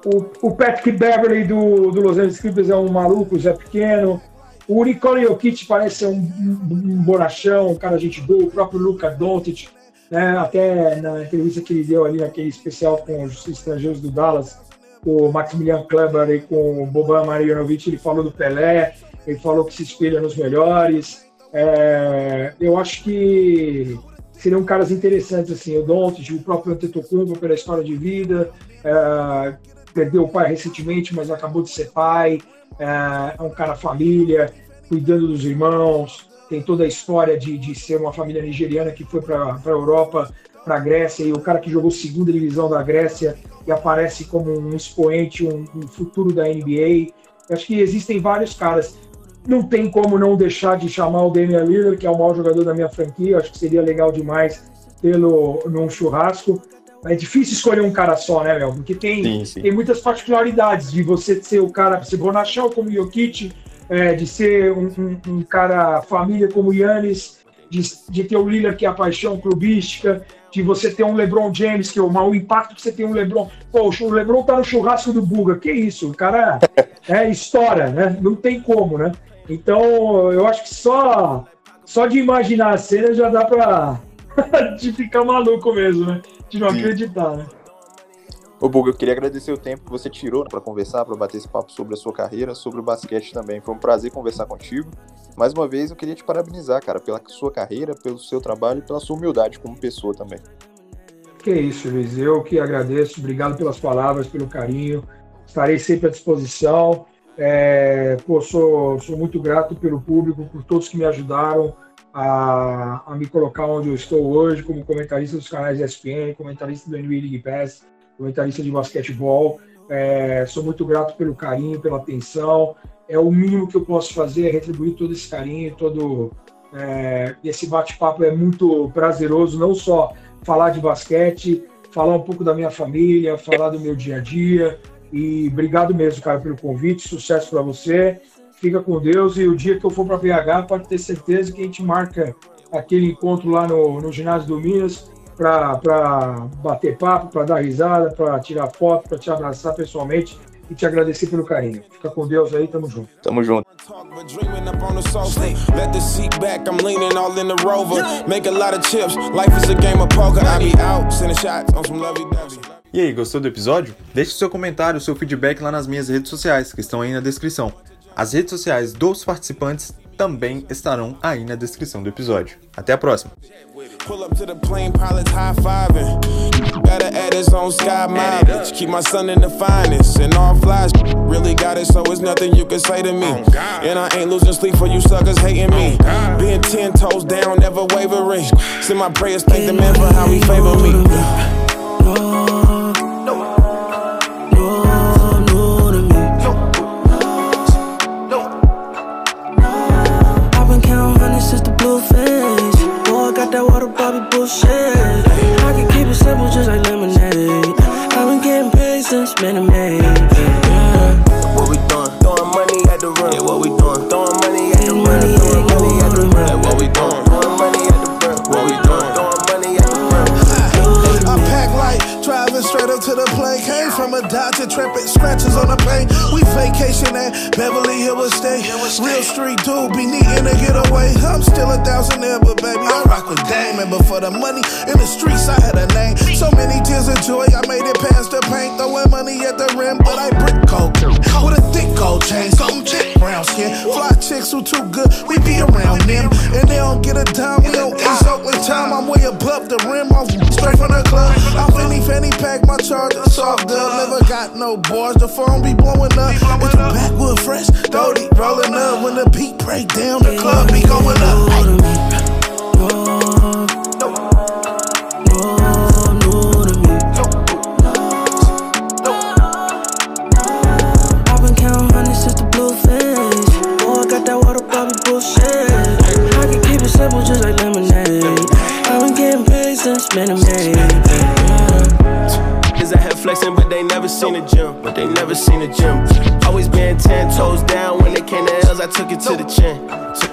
o, o Patrick Beverly do, do Los Angeles Clippers é um maluco, Zé Pequeno. O Nikola Jokic parece ser um, um, um bonachão, um cara gente boa. O próprio Luca Doncic, né? até na entrevista que ele deu ali naquele especial com os estrangeiros do Dallas, o Maximilian Kleber e com o Boban Marjanovic, ele falou do Pelé, ele falou que se espelha nos melhores. É, eu acho que seriam caras interessantes, assim, o Doncic, o próprio Antetokounmpo pela história de vida, é, perdeu o pai recentemente, mas acabou de ser pai, é, é um cara família, cuidando dos irmãos, tem toda a história de, de ser uma família nigeriana que foi para a Europa, para a Grécia, e o cara que jogou segunda divisão da Grécia e aparece como um expoente, um, um futuro da NBA. Eu acho que existem vários caras. Não tem como não deixar de chamar o Damian Lillard, que é o maior jogador da minha franquia. Eu acho que seria legal demais tê-lo num churrasco. É difícil escolher um cara só, né, Mel? Porque tem, sim, sim. tem muitas particularidades de você ser o cara, ser bonachão como Jokic, é, de ser um, um, um, cara família como Yannis, de, de ter o Lillard que é a paixão clubística, de você ter um LeBron James, que é o mau impacto que você tem um LeBron. Poxa, o LeBron tá no churrasco do Buga, que isso? O cara é história, né? Não tem como, né? Então, eu acho que só, só de imaginar a cena já dá pra *laughs* de ficar maluco mesmo, né? de não Sim. acreditar, né? Ô, Buga, eu queria agradecer o tempo que você tirou para conversar, para bater esse papo sobre a sua carreira, sobre o basquete também. Foi um prazer conversar contigo. Mais uma vez, eu queria te parabenizar, cara, pela sua carreira, pelo seu trabalho e pela sua humildade como pessoa também. Que isso, Luiz. Eu que agradeço. Obrigado pelas palavras, pelo carinho. Estarei sempre à disposição. É, pô, sou, sou muito grato pelo público, por todos que me ajudaram a, a me colocar onde eu estou hoje, como comentarista dos canais ESPN, comentarista do NBA League Pass, comentarista de basquetebol. É, sou muito grato pelo carinho, pela atenção. É o mínimo que eu posso fazer é retribuir todo esse carinho, todo é, esse bate-papo é muito prazeroso. Não só falar de basquete, falar um pouco da minha família, falar do meu dia a dia. E obrigado mesmo, cara, pelo convite. Sucesso para você fica com Deus e o dia que eu for para BH pode ter certeza que a gente marca aquele encontro lá no, no ginásio do Minas para bater papo, para dar risada, para tirar foto, para te abraçar pessoalmente e te agradecer pelo carinho. Fica com Deus aí, tamo junto. Tamo junto. E aí, gostou do episódio? Deixe seu comentário, seu feedback lá nas minhas redes sociais, que estão aí na descrição. As redes sociais dos participantes também estarão aí na descrição do episódio. Até a próxima! Pull up to the plane, pilots high fiving. Gotta add his own sky mileage. Keep my son in the finest. And all flies, really got it, so it's nothing you can say to me. And I ain't losing sleep for you suckers hating me. Being ten toes down, never wavering. Send my prayers, thank the man for how he favor me. Bobby bullshit. I can keep it simple, just like lemonade. I've been getting paid since Minute Maid. Yeah. What we doing? Throwing money at the rim. Yeah, what we doing? Throwing money at the rim. Money Throwing ain't money at the rim. going Like, what we doing? Throwing money at the rim. What we doing? Throwing money at the rim. I pack light, driving straight up to the plane. Came from a Dodge Intrepid, scratches on the paint. We vacation at Beverly Hills State. Real street dude, be needing to get away. I'm still a thousand there, but baby, I rock with Dame. And but for the money in the streets, I had a name. So many tears of joy, I made it past the paint. Throwing money at the rim, but I brick coke. With a thick gold chain, something chick, brown skin. Fly chicks who too good, we be around them. And they don't get a dime, we don't East Oakland time. I'm way above the rim, I'm straight from the club. I'm Fanny Fanny pack, my charger soft dub. Never got no bars, the phone be blowing up. It's the backwood fresh, Dodie rolling up. When the beat break down, the club be going up. Never seen a gym. Always been ten toes down. When they came to L's, I took it to the chin. Took